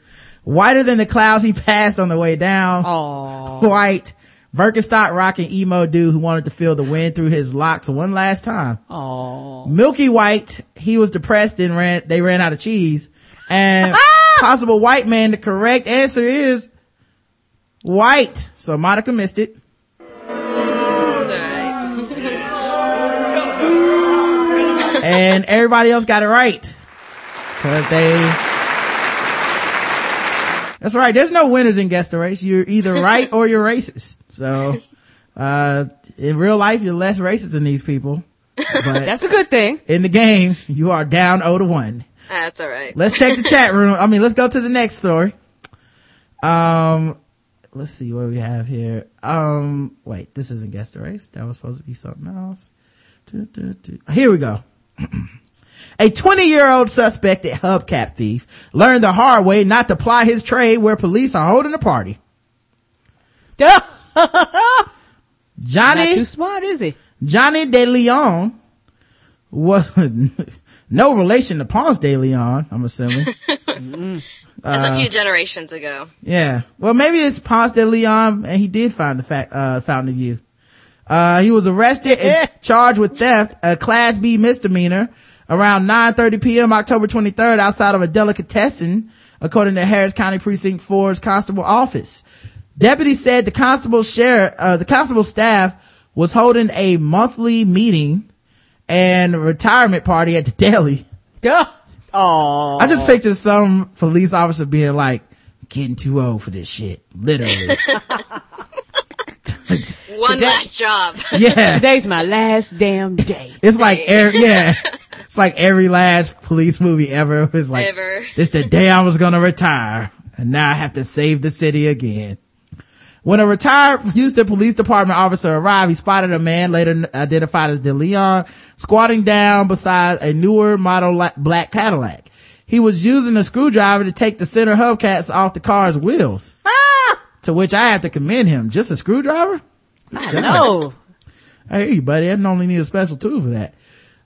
Whiter than the clouds he passed on the way down. Oh. White. Birkenstock rocking emo dude who wanted to feel the wind through his locks one last time. Oh. Milky White, he was depressed and ran, they ran out of cheese. And possible white man, the correct answer is white. So Monica missed it. And everybody else got it right. Cause they, that's right. There's no winners in guess the race. You're either right or you're racist. So, uh, in real life, you're less racist than these people. But That's a good thing. in the game, you are down 0 to 1. That's alright. Let's check the chat room. I mean, let's go to the next story. Um, let's see what we have here. Um, wait, this isn't guess the race. That was supposed to be something else. Du, du, du. Here we go. A 20 year old suspected hubcap thief learned the hard way not to ply his trade where police are holding a party. Not Johnny, too smart, is he? Johnny De Leon was no relation to Ponce De Leon, I'm assuming. That's Uh, a few generations ago. Yeah. Well, maybe it's Ponce de Leon and he did find the fact, uh, fountain of youth. Uh, he was arrested and charged with theft, a class B misdemeanor around 9.30 p.m. October 23rd outside of a delicatessen, according to Harris County Precinct 4's constable office. Deputies said the constable share, uh, the constable staff was holding a monthly meeting and retirement party at the deli. Oh, I just picture some police officer being like, getting too old for this shit. Literally. One Today- last job. yeah. today's my last damn day. It's like every, yeah. It's like every last police movie ever. It's like, Ever. it's the day I was gonna retire and now I have to save the city again. When a retired Houston Police Department officer arrived, he spotted a man later identified as De Leon squatting down beside a newer model black Cadillac. He was using a screwdriver to take the center hubcaps off the car's wheels. Ah! To which I have to commend him. Just a screwdriver? No. I hear you, buddy. I normally need a special tool for that.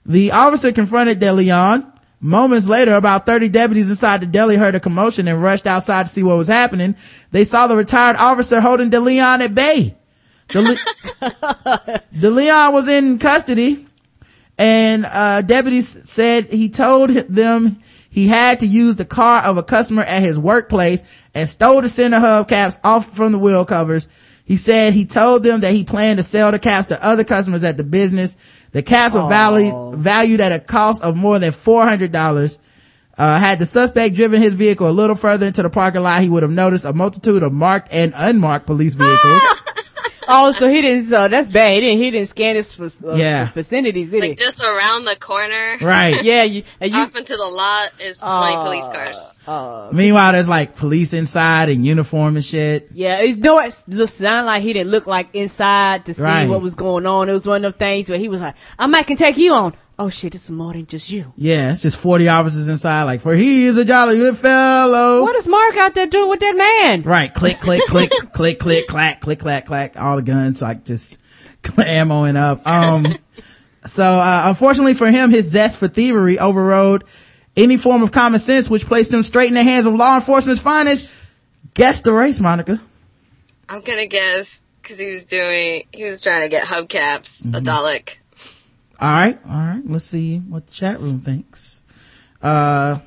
The officer confronted De Leon. Moments later, about 30 deputies inside the deli heard a commotion and rushed outside to see what was happening. They saw the retired officer holding De Leon at bay. De, Le- De Leon was in custody and, uh, deputies said he told them he had to use the car of a customer at his workplace and stole the center hubcaps off from the wheel covers. He said he told them that he planned to sell the caps to other customers at the business. The caps were valued, valued at a cost of more than $400. Uh, had the suspect driven his vehicle a little further into the parking lot, he would have noticed a multitude of marked and unmarked police vehicles. Oh, so he didn't. Uh, that's bad. He didn't. He didn't scan his vic- uh, Yeah. vicinities, did he? Like just around the corner, right. yeah, you, and you off into the lot is 20 police cars. Meanwhile, there's like police inside in uniform and shit. Yeah, it, no, it sounded like he didn't look like inside to see Right. what was going on. It was one of those things where he was like, I might can take you on. Oh shit, this is more than just you. Yeah, it's just 40 officers inside, like, for he is a jolly good fellow. What is Mark out there doing with that man? Right. Click, click, click, click, click, clack, click, clack, clack. All the guns, like, just ammoing up. Um, so, uh, unfortunately for him, his zest for thievery overrode any form of common sense, which placed him straight in the hands of law enforcement's finest. Guess the race, Monica. I'm gonna guess because he was doing, he was trying to get hubcaps, Mm-hmm. a Dalek. All right. All right. Let's see what the chat room thinks. Uh,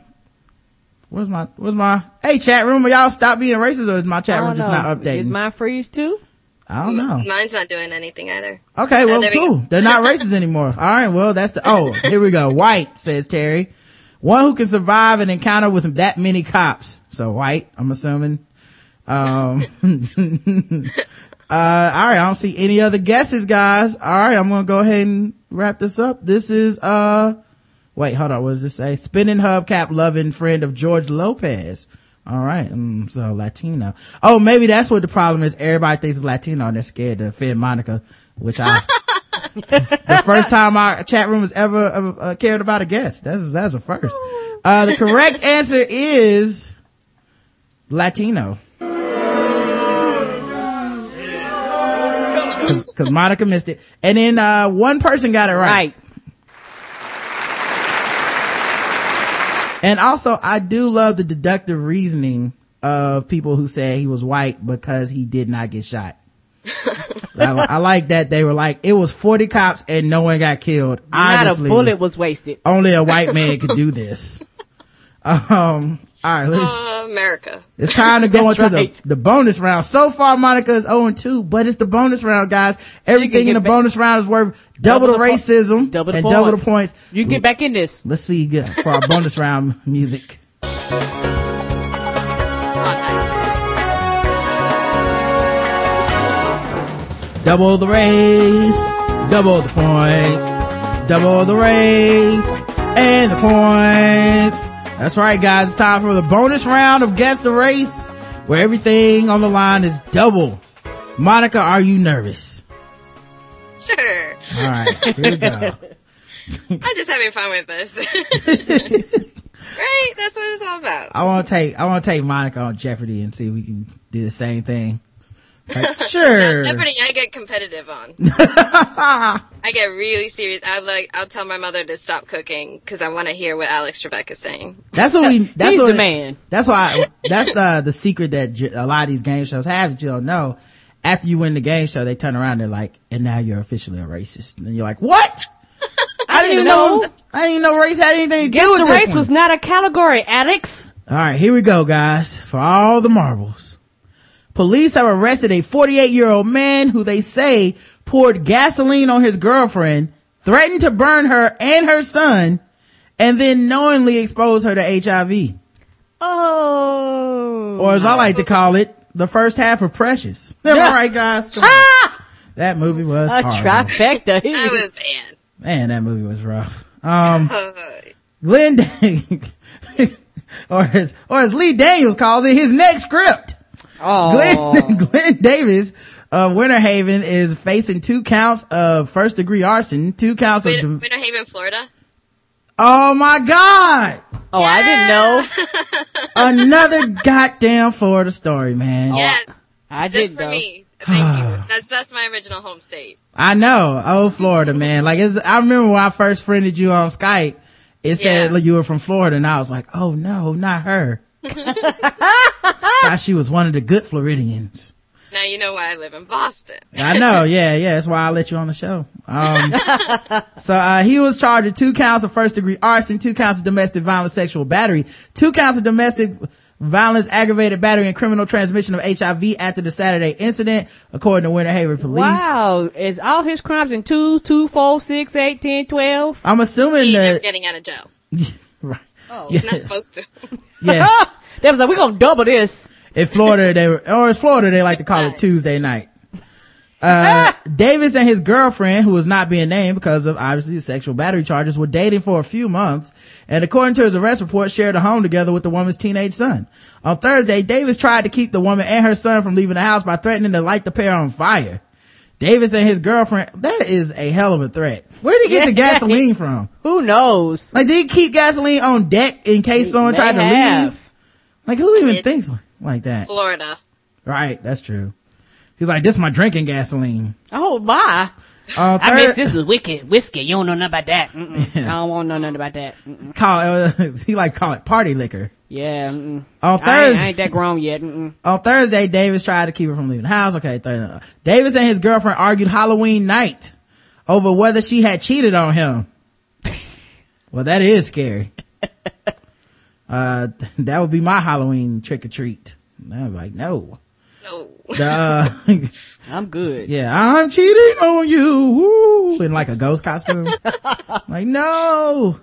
where's my, where's my, hey, chat room, will y'all stop being racist or is my chat room don't just know. not Did updating? mine freeze too? I don't know. Mine's not doing anything either. Okay, well, there we cool. go. They're not racist anymore. All right, well, that's the, oh, here we go. White, says Terry. One who can survive an encounter with that many cops. So white, I'm assuming. Um, uh, all right, I don't see any other guesses, guys. All right, I'm gonna go ahead and wrap this up. This is, uh, wait, hold on, what does this say? Spinning hubcap loving friend of George Lopez. All right, um, so Latino. Oh, maybe that's what the problem is. Everybody thinks it's Latino and they're scared to offend Monica, which I, the first time our chat room has ever, ever uh, cared about a guest. That's, that's a first. Uh, the correct answer is Latino. Cause, 'cause Monica missed it. And then, uh, one person got it right. Right. And also, I do love the deductive reasoning of people who say he was white because he did not get shot. I, I like that they were like, it was 40 cops and no one got killed. Not Obviously, a bullet was wasted. only a white man could do this. Um, All right, let's, Uh, America. it's time to go into right. the, the bonus round. So far, Monica is 0 and 2, but it's the bonus round, guys. Everything in the back- bonus round is worth double, Double the the po- racism double the and double the points. points. You can get back in this. Let's see good for our bonus round music. Double the race, double the points, double the race, and the points. That's right, guys. It's time for the bonus round of Guess the Race, where everything on the line is double. Monica, are you nervous? Sure. All right, here we go. I'm just having fun with this. right? That's what it's all about. I want to take, I want to take Monica on Jeopardy and see if we can do the same thing. It's like, sure. Jeopardy, I get competitive on. I get really serious. I like. I'll tell my mother to stop cooking because I want to hear what Alex Trebek is saying. That's what we. That's He's what, the man. That's why. That's uh, the secret that j- a lot of these game shows have that you don't know. After you win the game show, they turn around. And they're like, "And now you're officially a racist." And you're like, "What? I didn't even know. know. I didn't even know race had anything to Guess do with the this race one." was not a category, Alex. All right, here we go, guys. For all the marbles. Police have arrested a 48 year old man who they say poured gasoline on his girlfriend, threatened to burn her and her son, and then knowingly exposed her to HIV. Oh. Or as I like to call it, the first half of Precious. Am I right, guys? Come. Ah! That movie was A horrible. trifecta. That was bad. Man, that movie was rough. Um, Glenn, or as, or as Lee Daniels calls it, his next script. Oh. Glenn, Glenn Davis of Winter Haven is facing two counts of first degree arson, two counts of, Winter, Winter Haven, Florida. oh my god! Oh, I didn't know. Another goddamn Florida story, man. Oh, yeah, I just didn't for know. me. Thank you. That's that's my original home state. I know. Oh, Florida, man. Like, it's, I remember when I first friended you on Skype, it said Yeah. like, you were from Florida, and I was like, oh no, not her. Thought she was one of the good Floridians. Now you know why I live in Boston. I know, yeah, yeah. That's why I let you on the show. Um, so, uh, he was charged with two counts of first degree arson, two counts of domestic violence, sexual battery, two counts of domestic violence, aggravated battery, and criminal transmission of HIV after the Saturday incident, according to Winter Haven police. Wow. Is all his crimes in two, two, four, six, eight, ten, twelve? I'm assuming He's that, getting out of jail. right. Oh. Yeah. Not supposed to. Yeah. They was like, we're gonna double this. In Florida, they were, or in Florida, they like to call it Tuesday night. Uh, Davis and his girlfriend, who was not being named because of obviously sexual battery charges, were dating for a few months, and according to his arrest report, shared a home together with the woman's teenage son. On Thursday, Davis tried to keep the woman and her son from leaving the house by threatening to light the pair on fire. Davis and his girlfriend, that is a hell of a threat. Where did he get the gasoline from? Who knows? Like, did he keep gasoline on deck in case someone May tried to have. leave? Like, who even It's- thinks like that? Florida. Right, that's true. He's like, this is my drinking gasoline. Oh my. Uh, I third, miss this was wicked whiskey. You don't know nothing about that. Mm-mm. I don't want to know nothing about that. Mm-mm. call, uh, he like call it party liquor. Yeah. Mm-mm. On I, Thursday, I ain't that grown yet. Mm-mm. on Thursday, Davis tried to keep her from leaving the house. Okay, Thursday. Davis and his girlfriend argued Halloween night over whether she had cheated on him. well, that is scary. uh, that would be my Halloween trick or treat. I'm like, no. No. Uh, I'm good. Yeah, I'm cheating on you. Woo, in like a ghost costume. like, no.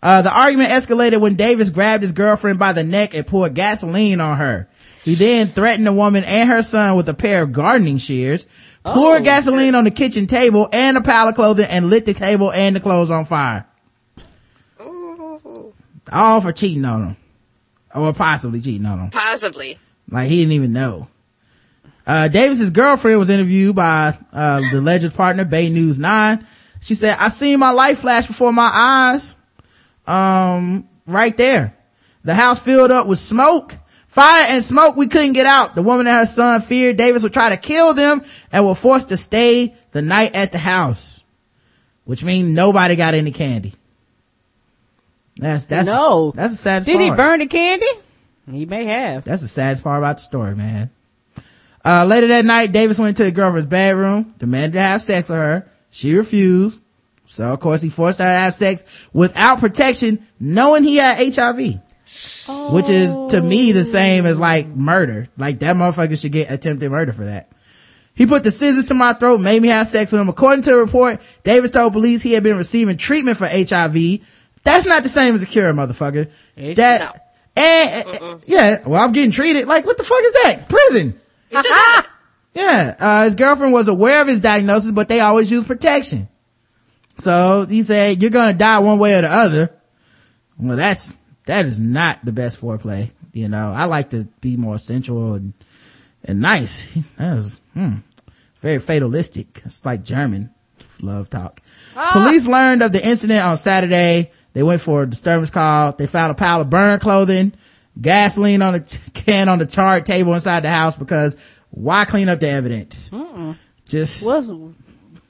Uh, the argument escalated when Davis grabbed his girlfriend by the neck and poured gasoline on her. He then threatened the woman and her son with a pair of gardening shears, poured Oh. gasoline on the kitchen table and a pile of clothing and lit the table and the clothes on fire. Ooh, All for cheating on him. Or possibly cheating on him. possibly. Like he didn't even know. Uh, Davis's girlfriend was interviewed by, uh, the alleged partner, Bay News 9. She said, I seen my life flash before my eyes. Um, right there. The house filled up with smoke. Fire and smoke we couldn't get out. The woman and her son feared Davis would try to kill them and were forced to stay the night at the house. Which means nobody got any candy. That's, that's, No. that's the saddest Did he burn the candy? He may have. That's the saddest part about the story, man. Uh, later that night, Davis went to the girlfriend's bedroom, demanded to have sex with her. She refused. So of course he forced her to have sex without protection, knowing he had HIV. which is to me the same as like murder. Like that motherfucker should get attempted murder for that. He put the scissors to my throat, made me have sex with him. According to the report, Davis told police he had been receiving treatment for HIV. That's not the same as a cure, motherfucker. It's that, and, eh, eh, eh, yeah, well, I'm getting treated. Like, what the fuck is that? Prison. You said that. Yeah, uh, his girlfriend was aware of his diagnosis, but they always use protection. So he said, you're gonna die one way or the other. Well, that's, that is not the best foreplay. You know, I like to be more sensual and, and nice. That was, hmm, very fatalistic. It's like German love talk. Police learned of the incident on Saturday. They went for a disturbance call. They found a pile of burned clothing, gasoline on a can on the chart table inside the house because why clean up the evidence? Just, Well,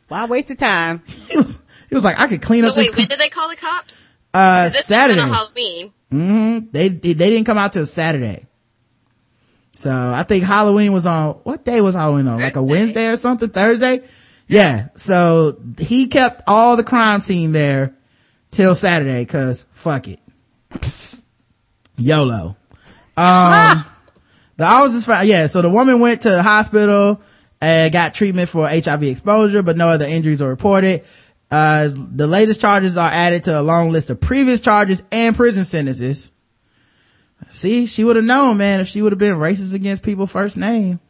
why waste the time? he was, like, I could clean So up this. wait, when did they call the cops? uh, This Saturday. Halloween. hmm They, they didn't come out till Saturday. So I think Halloween was on, what day was Halloween on? Like a Wednesday or something? Thursday? Yeah. So he kept all the crime scene there till Saturday cause fuck it. YOLO. Um, the officers found, yeah, so the woman went to the hospital and got treatment for HIV exposure, but no other injuries were reported. Uh, the latest charges are added to a long list of previous charges and prison sentences. See, she would have known, man, if she would have been racist against people first name.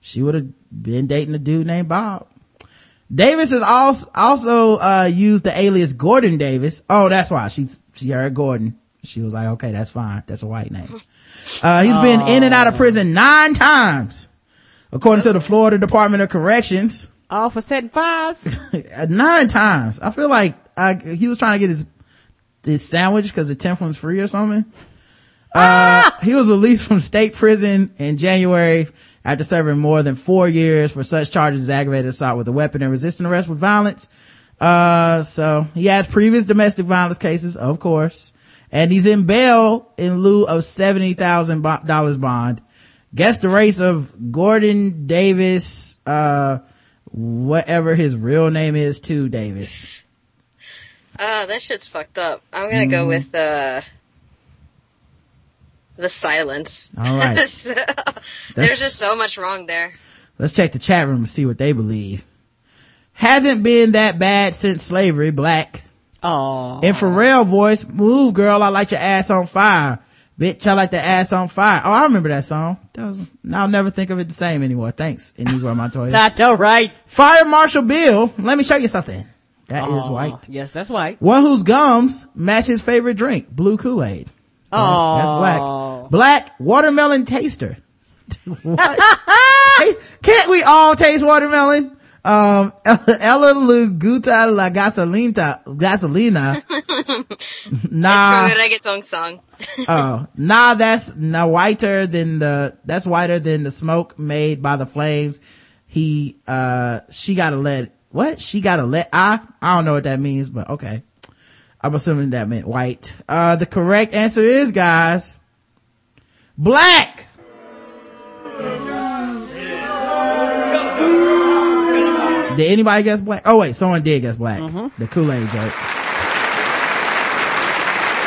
She would have been dating a dude named Bob. Davis has also, also, uh, used the alias Gordon Davis. Oh, that's why she, she heard Gordon. She was like, okay, that's fine. That's a white name. Uh, he's been in and out of prison nine times. According to the Florida Department of Corrections. All for setting fires. Nine times. I feel like uh, he was trying to get his his sandwich because the tenth one's free or something. Uh, he was released from state prison in January after serving more than four years for such charges as aggravated assault with a weapon and resisting arrest with violence. Uh, so he has previous domestic violence cases, of course, and he's in bail in lieu of seventy thousand dollars bond. Guess the race of Gordon Davis, uh, whatever his real name is too, Davis. Uh, that shit's fucked up. I'm gonna go with, uh, the silence. All right. So, there's just so much wrong there. Let's check the chat room and see what they believe. Hasn't been that bad since slavery, black. Oh. In Pharrell voice, move girl, I like your ass on fire. Bitch, I like the ass on fire. Oh, I remember that song. That was, I'll never think of it the same anymore. Thanks, Inigo Montoya. I know, right? Fire Marshal Bill, let me show you something. That is Aw, white. Yes, that's white. One whose gums match his favorite drink, blue Kool-Aid. Oh, That's black. Black watermelon taster. what? Hey, Can't we all taste watermelon? Um, Ella Luguta La Gasolina, Gasolina. nah, True reggaeton song. oh, nah, that's nah whiter than the, that's whiter than the smoke made by the flames. He, uh, she gotta let, what? She gotta let, I, I don't know what that means, but okay. I'm assuming that meant white. Uh, the correct answer is, guys, black. Did anybody guess black? Oh wait, someone did guess black. The Kool-Aid joke.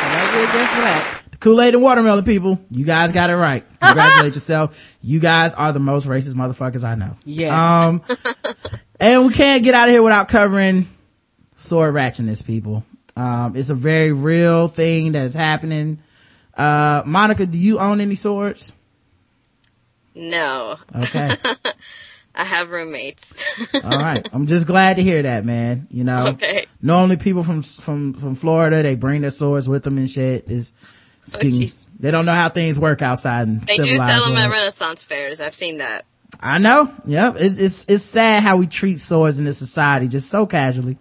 That good, that's black. The Kool-Aid and watermelon people. You guys got it right. Congratulate yourself. You guys are the most racist motherfuckers I know. Yes. Um, and we can't get out of here without covering sword ratchetness, people. Um, it's a very real thing that is happening. Uh, Monica, do you own any swords? No. Okay. I have roommates. All right. I'm just glad to hear that, man. You know, Okay. normally people from, from, from Florida, they bring their swords with them and shit. It's, it's Oh, getting- they don't know how things work outside in They do sell them at. Renaissance fairs. I've seen that. I know. Yep. It's, it's, it's sad how we treat swords in this society just so casually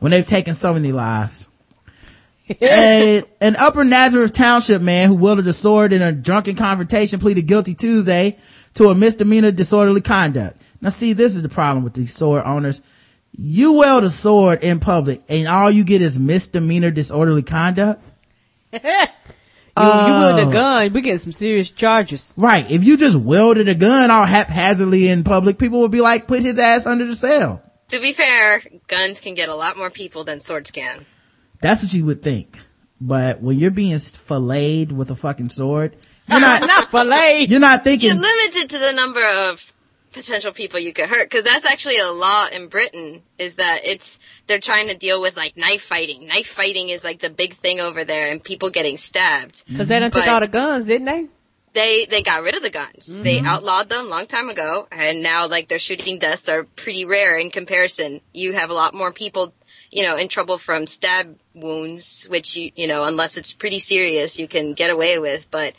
when they've taken so many lives. a, an upper Nazareth township man who wielded a sword in a drunken confrontation pleaded guilty Tuesday to a misdemeanor disorderly conduct. Now see, this is the problem with these sword owners. You wield a sword in public and all you get is misdemeanor disorderly conduct. You, you with Oh. a gun, we get some serious charges. Right. If you just wielded a gun all haphazardly in public, people would be like, put his ass under the cell. To be fair, guns can get a lot more people than swords can. That's what you would think. but when you're being filleted with a fucking sword, you're not, Not fillet. you're not thinking, You're limited to the number of potential people you could hurt because that's actually a law in Britain is that it's they're trying to deal with like knife fighting. Knife fighting is like the big thing over there and people getting stabbed. Cause they done took But- all the guns, didn't they? They they got rid of the guns. They mm-hmm. outlawed them a long time ago and now like their shooting deaths are pretty rare in comparison. You have a lot more people you know, in trouble from stab wounds, which you, you know, unless it's pretty serious, you can get away with, but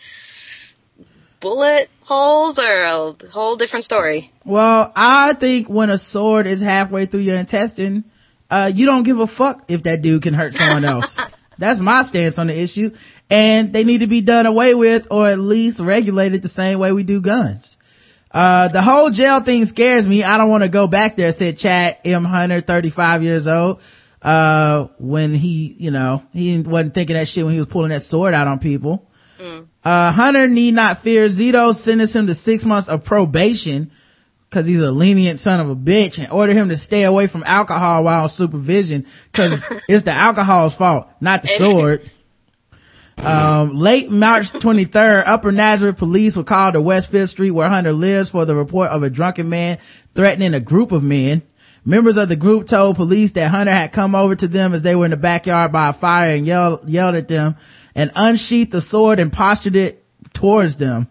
bullet holes are a whole different story. well, I think when a sword is halfway through your intestine, uh, you don't give a fuck if that dude can hurt someone else. That's my stance on the issue. And they need to be done away with or at least regulated the same way we do guns. Uh, the whole jail thing scares me. I don't want to go back there, said Chad M. Hunter, 35 years old. Uh, when he, you know, he wasn't thinking that shit when he was pulling that sword out on people. Uh, Hunter need not fear. Zito sentenced him to six months of probation cause he's a lenient son of a bitch and order him to stay away from alcohol while on supervision cause it's the alcohol's fault, not the sword. Um, late March 23rd, Upper Nazareth police were called to West Fifth Street where Hunter lives for the report of a drunken man threatening a group of men. Members of the group told police that Hunter had come over to them as they were in the backyard by a fire and yelled, yelled at them and unsheathed the sword and postured it towards them.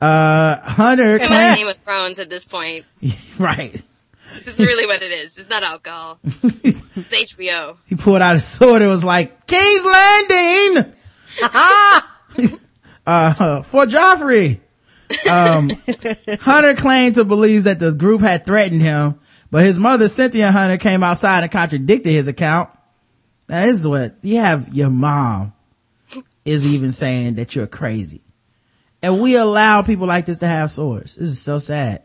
Uh, Hunter, It's like Game of Thrones at this point. right. This is really what it is. It's not alcohol. it's HBO. He pulled out his sword and was like, King's Landing! uh, for Joffrey. Um, Hunter claimed to believe that the group had threatened him, but his mother, Cynthia Hunter, came outside and contradicted his account. Now, this is what you have your mom is even saying that you're crazy. And we allow people like this to have swords. This is so sad.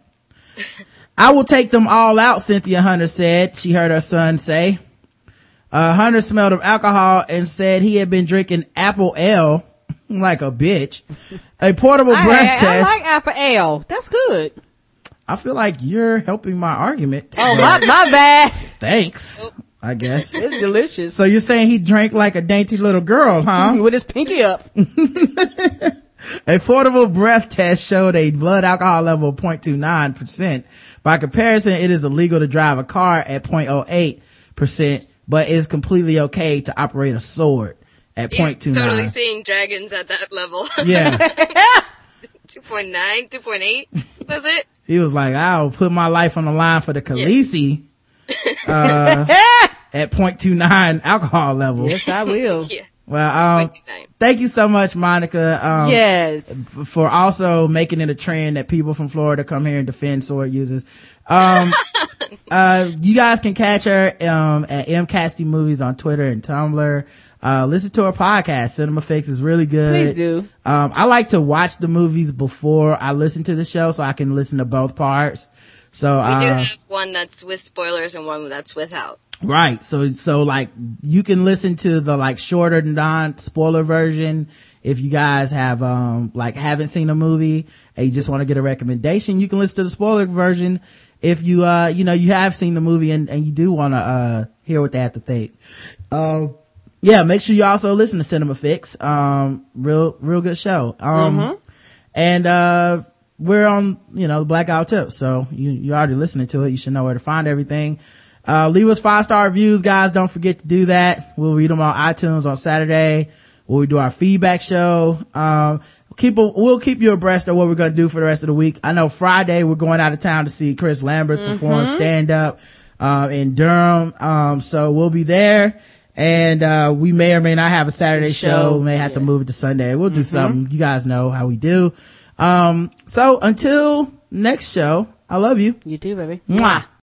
I will take them all out, Cynthia Hunter said. She heard her son say. Uh, Hunter smelled of alcohol and said he had been drinking apple ale like a bitch. A portable I, breath I, I test. like apple ale. That's good. I feel like you're helping my argument. Oh, my, my bad. Thanks, I guess. It's delicious. So you're saying he drank like a dainty little girl, huh? With his pinky up. A portable breath test showed a blood alcohol level of 0.29%. By comparison, it is illegal to drive a car at 0.08%, but is completely okay to operate a sword at He's 0.29. totally seeing dragons at that level. Yeah. 2.9, 2.8. That's it. He was like, I'll put my life on the line for the Khaleesi, uh, at 0.29 alcohol level. yes, I will. Yeah. Well, um, thank you so much, Monica. Um, yes. for also making it a trend that people from Florida come here and defend sword users. Um, uh, you guys can catch her, um, at MCasti Movies on Twitter and Tumblr. Uh, listen to her podcast. Cinema Fix is really good. Please do. Um, I like to watch the movies before I listen to the show so I can listen to both parts. So, We do uh, have one that's with spoilers and one that's without. Right. So, so like you can listen to the like shorter non spoiler version. If you guys have, um, like haven't seen a movie and you just want to get a recommendation, you can listen to the spoiler version. If you, uh, you know, you have seen the movie and, and you do want to, uh, hear what they have to think. Um, yeah, make sure you also listen to Cinema Fix. Um, real, real good show. Um, and, uh, we're on, you know, the Black Guy Who Tips. So you, you're already listening to it. You should know where to find everything. Uh, leave us five star reviews, guys. Don't forget to do that. We'll read them on iTunes on Saturday. We'll do our feedback show. Um, keep, a, we'll keep you abreast of what we're going to do for the rest of the week. I know Friday we're going out of town to see Chris Lambert perform stand up, uh, in Durham. Um, so we'll be there. And, uh, we may or may not have a Saturday show. Show. We may have to move it to Sunday. We'll do something. You guys know how we do. Um, so until next show, I love you. You too, baby. Mwah.